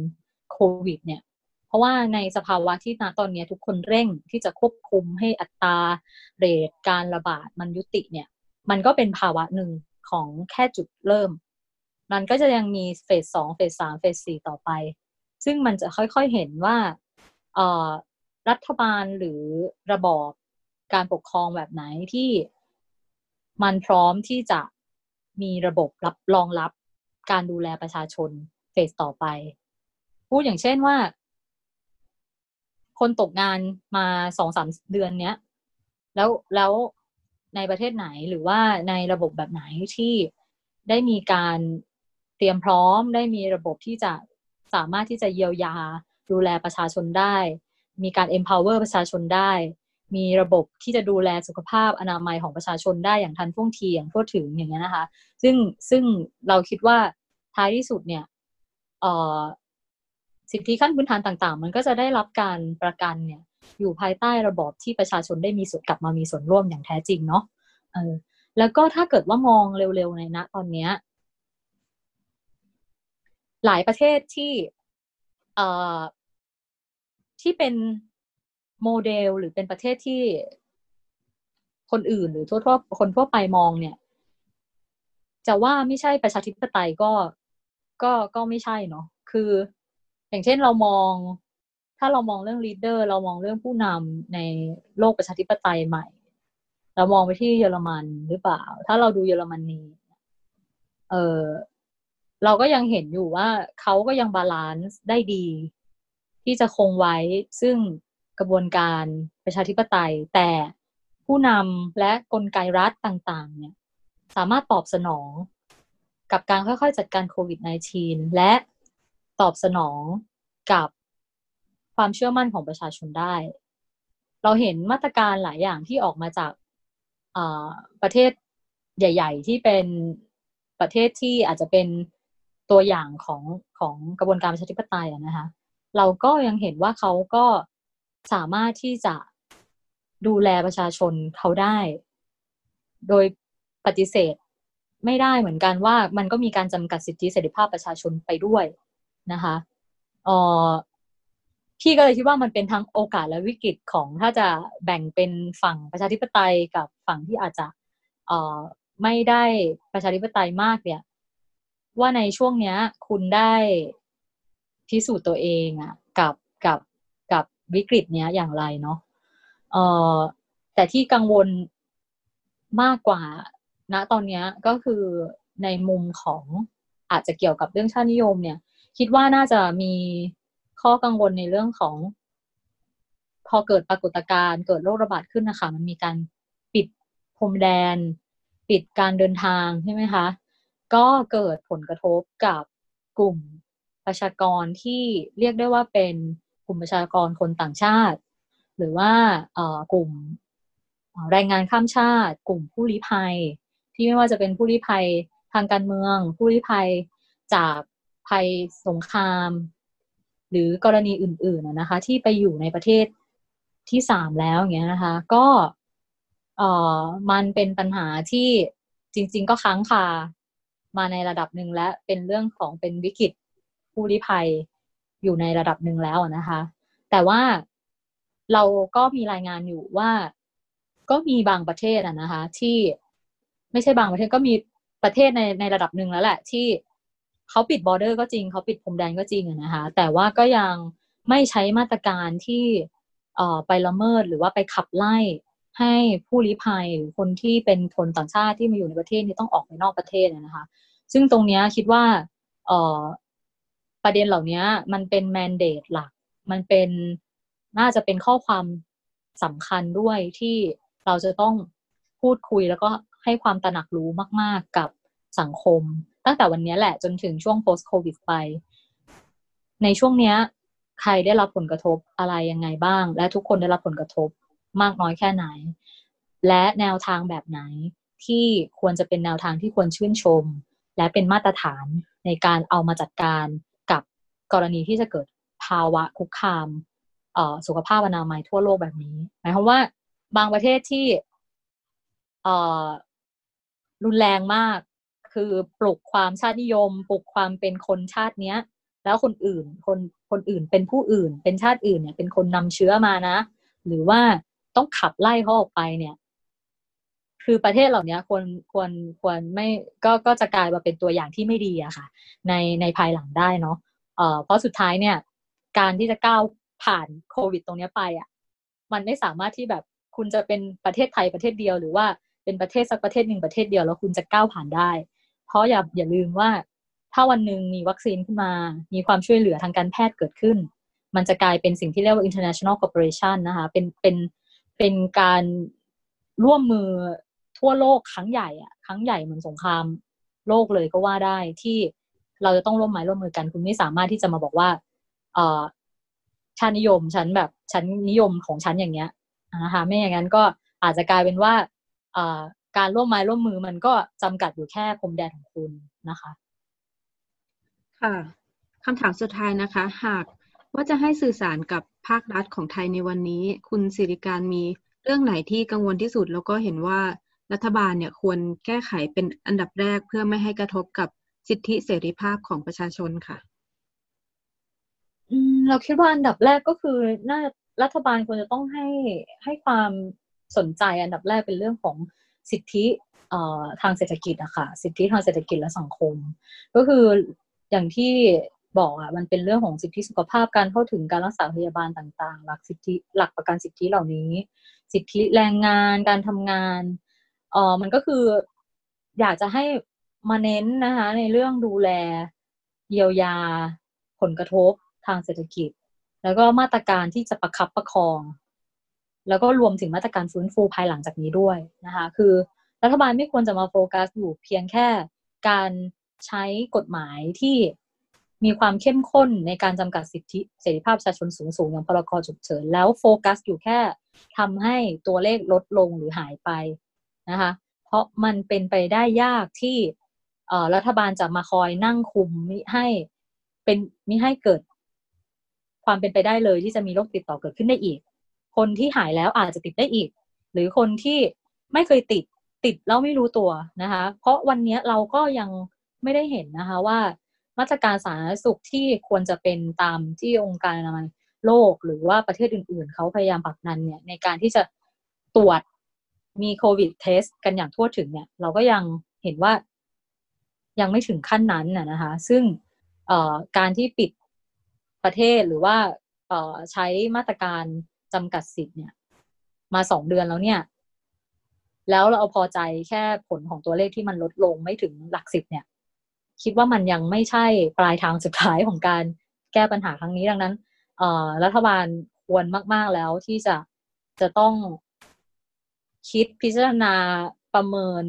โควิดเนี่ยเพราะว่าในสภาวะที่ณตอนนี้ทุกคนเร่งที่จะควบคุมให้อัตราเรทการระบาดมันยุติเนี่ยมันก็เป็นภาวะหนึ่งของแค่จุดเริ่ม มันก็จะยังมีเฟสสองเฟสสามเฟสสี่ต่อไป ซึ่งมันจะค่อยๆเห็นว่ารัฐบาลหรือระบอบการปกครองแบบไหนที่มันพร้อมที่จะมีระบบรับรองรับการดูแลประชาชน สต่อไป พูดอย่างเช่นว่า คนตกงานมาสองสามเดือนเนี้ย แล้วแล้วในประเทศไหนหรือว่าในระบบแบบไหนที่ได้มีการเตรียมพร้อม ได้มีระบบที่จะสามารถที่จะเยียวยา ดูแลประชาชนได้ มีการ empower ประชาชนได้ มีระบบที่จะดูแลสุขภาพอนามัยของประชาชนได้อย่างทันท่วงทีอย่างทั่วถึงอย่างเงี้ยนะคะ ซึ่งซึ่งเราคิดว่าท้ายที่สุดเนี่ย สิทธิขั้นพื้นฐานต่างๆ มันก็จะได้รับการประกันเนี่ย อยู่ภายใต้ระบอบที่ประชาชนได้มีส่วนกลับมามีส่วนร่วมอย่างแท้จริงเนาะเออแล้วก็ถ้าเกิดว่ามองเร็วๆในณตอนเนี้ย หลายประเทศที่เอ่อที่เป็นโมเดลหรือเป็นประเทศที่คนอื่นหรือทั่วๆคนทั่วไปมองเนี่ย จะว่าไม่ใช่ประชาธิปไตยก็ ก็ก็ไม่ใช่เนาะคือ อย่างเช่นเรามอง ถ้าเรามองเรื่อง leader เรามองเรื่องผู้นำในโลกประชาธิปไตยใหม่ เรามองไปที่เยอรมันหรือเปล่า ถ้าเราดูเยอรมนีเออเราก็ยังเห็นอยู่ว่าเขาก็ยัง balance ได้ดี ที่จะคงไว้ซึ่งกระบวนการประชาธิปไตย แต่ผู้นำและกลไกรัฐต่าง ๆ เนี่ย สามารถตอบสนอง กับการค่อยๆ จัดการโควิด -19 และตอบสนองกับความเชื่อมั่นของประชาชนได้ เราเห็นมาตรการหลายอย่างที่ออกมาจากประเทศใหญ่ ๆ ที่เป็นประเทศที่อาจจะเป็นตัวอย่างของของกระบวนการประชาธิปไตยนะคะ เราก็ยังเห็นว่าเขาก็สามารถที่จะดูแลประชาชนเขาได้ โดยปฏิเสธ ไม่ได้เหมือนกันว่ามันก็มีการจำกัดสิทธิเสรีภาพประชาชนไปด้วยนะคะเออพี่ก็เลยคิดว่ามันเป็นทั้งโอกาสและวิกฤตของถ้าจะแบ่งเป็นฝั่งประชาธิปไตยกับฝั่งที่อาจจะเออไม่ได้ประชาธิปไตยมากเนี่ย ว่าในช่วงเนี้ย คุณได้พิสูจน์ตัวเองอะกับกับกับวิกฤตเนี้ยอย่างไรเนาะเออแต่ที่กังวลมากกว่า ณตอนนี้ก็คือในมุมของอาจจะเกี่ยวกับเรื่องชาตินิยมเนี่ย คิดว่าน่าจะมีข้อกังวลในเรื่องของ พอเกิดปรากฏการณ์เกิดโรคระบาดขึ้นนะคะ มันมีการปิดพรมแดน ปิดการเดินทางใช่ไหมคะก็เกิดผลกระทบกับกลุ่มประชากรที่เรียกได้ว่าเป็นกลุ่มประชากรคนต่างชาติ หรือว่ากลุ่มแรงงานข้ามชาติ กลุ่มผู้ลี้ภัย ที่ไม่ว่าจะเป็นผู้ลี้ภัยทางการเมือง ผู้ลี้ภัยจากภัยสงคราม หรือกรณีอื่นๆนะคะ ที่ไปอยู่ในประเทศที่สามแล้วอย่างเงี้ยนะคะ ก็เอ่อมันเป็นปัญหาที่จริง ๆ ก็ค้างคามาในระดับหนึ่งและเป็นเรื่องของเป็นวิกฤตผู้ลี้ภัยอยู่ในระดับหนึ่งแล้วนะคะ แต่ว่าเราก็มีรายงานอยู่ว่าก็มีบางประเทศอะนะคะ ที่ ไม่ใช่บางประเทศก็มีประเทศในในระดับหนึ่งแล้วแหละ ที่เขาปิดบอร์เดอร์ก็จริงเขาปิดพรมแดนก็จริงนะคะแต่ว่าก็ยังไม่ใช้มาตรการที่เอ่อไปละเมิดหรือว่าไปขับไล่ให้ผู้ลี้ภัยหรือคนที่เป็นคนต่างชาติที่มาอยู่ในประเทศนี้ต้องออกไปนอกประเทศนะคะ ซึ่งตรงนี้คิดว่าเอ่อประเด็นเหล่านี้มันเป็นแมนเดตหลัก มันเป็นน่าจะเป็นข้อความสำคัญด้วยที่เราจะต้องพูดคุยแล้วก็ ให้ความตระหนักรู้มาก ๆ กับสังคม ตั้งแต่วันนี้แหละจนถึงช่วง post covid ไป ในช่วงนี้ใครได้รับผลกระทบอะไรยังไงบ้าง และทุกคนได้รับผลกระทบมากน้อยแค่ไหน และแนวทางแบบไหนที่ควรจะเป็นแนวทางที่ควรชื่นชม และเป็นมาตรฐานในการเอามาจัดการกับกรณีที่จะเกิดภาวะคุกคามสุขภาพอนามัยทั่วโลกแบบนี้ หมายความว่าบางประเทศที่ รุนแรงมาก คือปลุกความชาตินิยม ปลุกความเป็นคนชาติเนี้ย แล้วคนอื่นคนคนอื่นเป็นผู้อื่น เป็นชาติอื่นเนี่ย เป็นคนนำเชื้อมานะ หรือว่าต้องขับไล่เขาออกไปเนี่ย คือประเทศเหล่านี้ควรควรควรไม่ก็ก็จะกลายมาเป็นตัวอย่างที่ไม่ดีอะค่ะ ในในภายหลังได้เนาะเอ่อเพราะสุดท้ายเนี่ย การที่จะก้าวผ่านโควิดตรงนี้ไปอะมันไม่สามารถที่แบบคุณจะเป็นประเทศไทยประเทศเดียวหรือว่า เป็นประเทศสักประเทศหนึ่งประเทศเดียวแล้วคุณจะก้าวผ่านได้ เพราะอย่าอย่าลืมว่า ถ้าวันหนึ่งมีวัคซีนขึ้นมา มีความช่วยเหลือทางการแพทย์เกิดขึ้น มันจะกลายเป็นสิ่งที่เรียกว่า international cooperation นะคะเป็นเป็นเป็นการร่วมมือทั่วโลกครั้งใหญ่อะครั้งใหญ่เหมือนสงครามโลกเลยก็ว่าได้ที่เราจะต้องร่วมไม้ร่วมมือกัน คุณไม่สามารถที่จะมาบอกว่า เออชาตินิยมฉันแบบฉันนิยมของฉันอย่างเงี้ยนะคะไม่อย่างนั้นก็อาจจะกลายเป็นว่า การร่วมไม้ร่วมมือมันก็จำกัดอยู่แค่พรมแดนของคุณนะคะ ค่ะคำถามสุดท้ายนะคะ หากว่าจะให้สื่อสารกับภาครัฐของไทยในวันนี้ คุณสิริการมีเรื่องไหนที่กังวลที่สุด แล้วก็เห็นว่ารัฐบาลเนี่ยควรแก้ไขเป็นอันดับแรกเพื่อไม่ให้กระทบกับสิทธิเสรีภาพของประชาชนค่ะอืมเราคิดว่าอันดับแรกก็คือน่ารัฐบาลควรจะต้องให้ให้ความ สนใจอันดับแรกเป็นเรื่องของสิทธิทางเศรษฐกิจอะค่ะสิทธิทางเศรษฐกิจและสังคม ก็คืออย่างที่บอกอะมันเป็นเรื่องของสิทธิสุขภาพการเข้าถึงการรักษาพยาบาลต่างๆ หลักสิทธิหลักประกันสิทธิเหล่านี้ สิทธิแรงงานการทำงานเออมันก็คืออยากจะให้มาเน้นนะคะในเรื่องดูแลเยียวยาผลกระทบทางเศรษฐกิจ แล้วก็มาตรการที่จะประคับประคอง แล้วก็รวมถึงมาตรการฟื้นฟูภายหลังจากนี้ด้วยนะคะ คือรัฐบาลไม่ควรจะมาโฟกัสอยู่เพียงแค่การใช้กฎหมายที่มีความเข้มข้นในการจำกัดสิทธิเสรีภาพประชาชนสูงสูงอย่างพรกฉุกเฉินแล้วโฟกัสอยู่แค่ทำให้ตัวเลขลดลงหรือหายไปนะคะ เพราะมันเป็นไปได้ยากที่รัฐบาลจะมาคอยนั่งคุมมิให้เป็นมิให้เกิด ความเป็นไปได้เลยที่จะมีโรคติดต่อเกิดขึ้นได้อีก คนที่หายแล้วอาจจะติดได้อีก หรือคนที่ไม่เคยติดติดแล้วไม่รู้ตัวนะคะ เพราะวันนี้เราก็ยังไม่ได้เห็นนะคะว่ามาตรการสาธารณสุขที่ควรจะเป็นตามที่องค์การอนามัยโลกหรือว่าประเทศอื่น ๆ เขาพยายามปักนันเนี่ยในการที่จะตรวจมีโควิดเทสกันอย่างทั่วถึงเนี่ย เราก็ยังเห็นว่ายังไม่ถึงขั้นนั้นนะคะ ซึ่งการที่ปิดประเทศหรือว่าใช้มาตรการ จำกัดสิทธิ์เนี่ย มาสองเดือนแล้วเนี่ย แล้วเราเอาพอใจแค่ผลของตัวเลขที่มันลดลงไม่ถึงหลักสิบเนี่ย คิดว่ามันยังไม่ใช่ปลายทางสุดท้ายของการแก้ปัญหาครั้งนี้ดังนั้นรัฐบาลควรมาก ๆแล้วที่จะจะต้องคิดพิจารณาประเมิน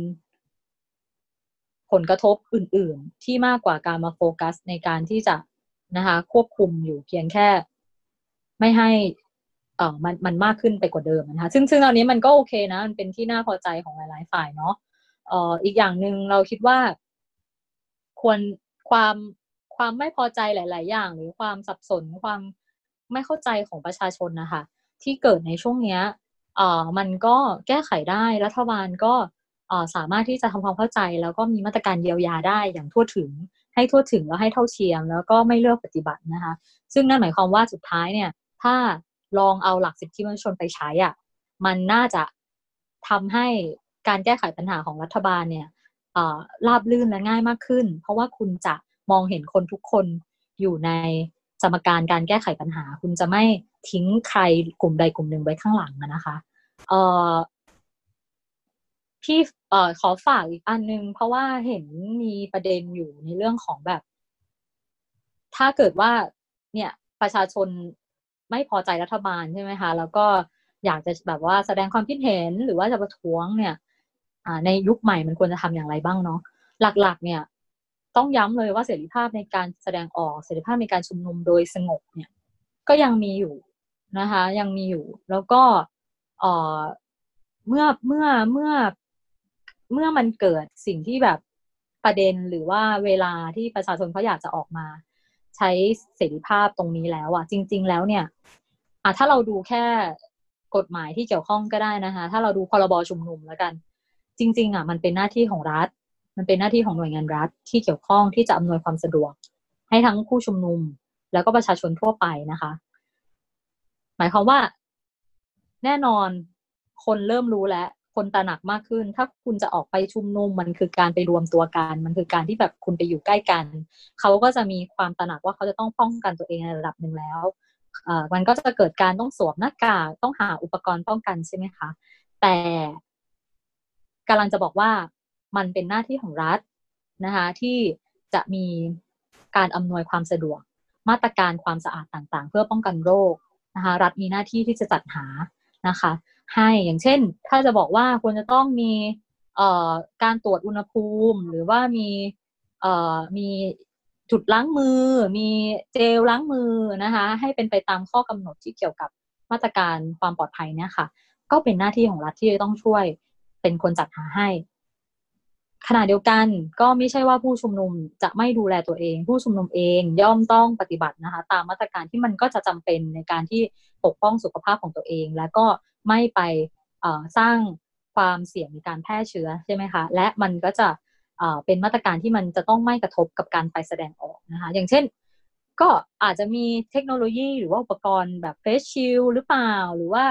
ผลกระทบอื่น ๆ ที่มากกว่าการมาโฟกัสในการที่จะนะคะ ควบคุมอยู่เพียงแค่ ไม่ให้ เออมันมันมากขึ้นไปกว่าเดิมนะคะซึ่งซึ่งตอนนี้มันก็โอเคนะมันเป็นที่น่าพอใจของหลายๆฝ่ายเนาะเอออีกอย่างหนึ่งเราคิดว่า ควรความความไม่พอใจหลาย ๆ อย่าง หรือความสับสนความไม่เข้าใจของประชาชนนะคะ ที่เกิดในช่วงเนี้ยเออมันก็แก้ไขได้รัฐบาลก็เออสามารถที่จะทำความเข้าใจ แล้วก็มีมาตรการเยียวยาได้อย่างทั่วถึง ให้ทั่วถึงแล้วให้เท่าเทียม แล้วก็ไม่เลือกปฏิบัตินะคะ ซึ่งนั่นหมายความว่าสุดท้ายเนี่ย ถ้า ลองเอาหลักสิทธิมนุษยชนไปใช้อะมันน่าจะทำให้การแก้ไขปัญหาของรัฐบาลเนี่ยราบลื่นและง่ายมากขึ้น เพราะว่าคุณจะมองเห็นคนทุกคนอยู่ในสมการการแก้ไขปัญหา คุณจะไม่ทิ้งใครกลุ่มใดกลุ่มหนึ่งไว้ข้างหลังนะคะเออพี่เออขอฝากอีกอันนึง เพราะว่าเห็นมีประเด็นอยู่ในเรื่องของแบบ ถ้าเกิดว่า เนี่ย ประชาชน ไม่พอใจรัฐบาลใช่ไหมคะแล้วก็อยากจะแบบว่าแสดงความคิดเห็นหรือว่าจะประท้วงเนี่ยในยุคใหม่มันควรจะทำอย่างไรบ้างเนาะหลักๆ เนี่ย ต้องย้ำเลยว่าเสรีภาพในการแสดงออกเสรีภาพในการชุมนุมโดยสงบเนี่ย ก็ยังมีอยู่นะคะ ยังมีอยู่ แล้วก็เอ่อเมื่อเมื่อเมื่อเมื่อมันเกิดสิ่งที่แบบประเด็นหรือว่าเวลาที่ประชาชนเขาอยากจะออกมา ใช้เสรีภาพตรงนี้แล้วอะจริง ๆ แล้วเนี่ยอะถ้าเราดูแค่กฎหมายที่เกี่ยวข้องก็ได้นะคะ ถ้าเราดูพรบชุมนุมแล้วกัน จริง ๆอะมันเป็นหน้าที่ของรัฐ มันเป็นหน้าที่ของหน่วยงานรัฐ ที่เกี่ยวข้องที่จะอำนวยความสะดวก ให้ทั้งผู้ชุมนุม แล้วก็ประชาชนทั่วไปนะคะ หมายความว่า แน่นอนคนเริ่มรู้แล้ว คนตระหนักมากขึ้น ถ้าคุณจะออกไปชุมนุมมันคือการไปรวมตัวกัน มันคือการที่แบบคุณไปอยู่ใกล้กัน เขาก็จะมีความตระหนักว่าเขาจะต้องป้องกันตัวเองในระดับหนึ่งแล้วมันก็จะเกิดการต้องสวมหน้ากากต้องหาอุปกรณ์ป้องกันใช่ไหมคะ แต่กำลังจะบอกว่ามันเป็นหน้าที่ของรัฐนะคะที่จะมีการอำนวยความสะดวก มาตรการความสะอาดต่างๆ เพื่อป้องกันโรคนะคะรัฐมีหน้าที่ที่จะจัดหานะคะ ให้อย่างเช่น ถ้าจะบอกว่าควรจะต้องมีการตรวจอุณหภูมิ หรือว่ามีมีจุดล้างมือ มีเจลล้างมือนะคะ ให้เป็นไปตามข้อกำหนดที่เกี่ยวกับมาตรการความปลอดภัยเนี่ยค่ะ ก็เป็นหน้าที่ของรัฐที่จะต้องช่วยเป็นคนจัดหาให้ขณะเดียวกันก็ไม่ใช่ว่าผู้ชุมนุมจะไม่ดูแลตัวเอง ผู้ชุมนุมเองย่อมต้องปฏิบัตินะคะ ตามมาตรการที่มันก็จะจำเป็นในการที่ปกป้องสุขภาพของตัวเอง แล้วก็ ไม่ไปสร้างความเสี่ยงในการแพร่เชื้อใช่ไหมคะ และมันก็จะเป็นมาตรการที่มันจะต้องไม่กระทบกับการไปแสดงออกนะคะ อย่างเช่น ก็อาจจะมีเทคโนโลยีหรือว่าอุปกรณ์แบบเฟสชิลหรือเปล่า หรือว่า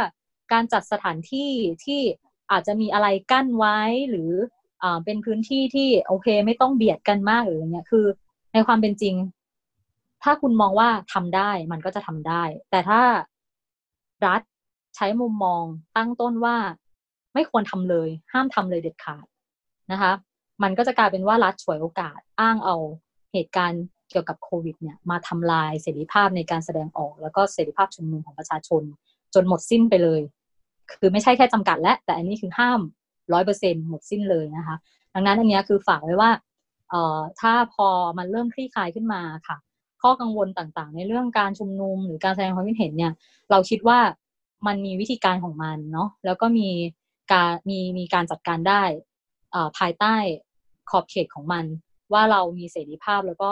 การจัดสถานที่ที่อาจจะมีอะไรกั้นไว้หรืออเป็นพื้นที่ที่โอเคไม่ต้องเบียดกันมากหรืออย่างเงี้ยคือในความเป็นจริง ถ้าคุณมองว่าทำได้มันก็จะทำได้ แต่ถ้ารัฐ ใช้มุมมองตั้งต้นว่าไม่ควรทำเลย ห้ามทำเลยเด็ดขาดนะคะ มันก็จะกลายเป็นว่ารัฐฉวยโอกาสอ้างเอาเหตุการณ์เกี่ยวกับโควิดเนี่ยมาทำลายเสรีภาพในการแสดงออก แล้วก็เสรีภาพชุมนุมของประชาชน จนหมดสิ้นไปเลย คือไม่ใช่แค่จำกัดและ แต่อันนี้คือห้ามร้อยเปอร์เซ็นหมดสิ้นเลยนะคะ ดังนั้นอันนี้คือฝากไว้ว่าเอ่อถ้าพอมันเริ่มคลี่คลายขึ้นมาค่ะ ข้อกังวลต่างๆ ในเรื่องการชุมนุมหรือการแสดงความคิดเห็นเนี่ย เราคิดว่า มันมีวิธีการของมันเนาะแล้วก็มีการมีมีการจัดการได้ภายใต้ขอบเขตของมัน ว่าเรามีเสรีภาพแล้วก็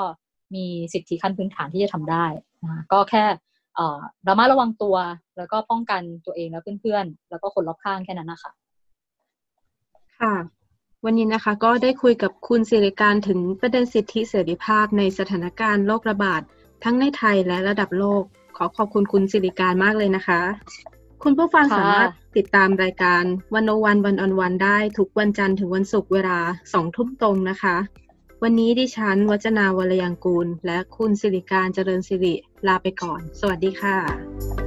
มีสิทธิขั้นพื้นฐานที่จะทำได้นะก็แค่ระมัดระวังตัว แล้วก็ป้องกันตัวเองและเพื่อนๆ แล้วก็คนรอบข้างแค่นั้นนะคะค่ะ วันนี้นะคะก็ได้คุยกับคุณสิริการถึงประเด็นสิทธิเสรีภาพในสถานการณ์โรคระบาดทั้งในไทยและระดับโลก ขอขอบคุณคุณสิริการมากเลยนะคะ คุณผู้ฟังสามารถติดตามรายการวันโอวันวันออนวันได้ทุกวันจันทร์ถึงวันศุกร์เวลาสองทุ่มตรงนะคะ วันนี้ดิฉันวัจนาวรยังกูล และคุณสิริการเจริญสิริลาไปก่อน สวัสดีค่ะ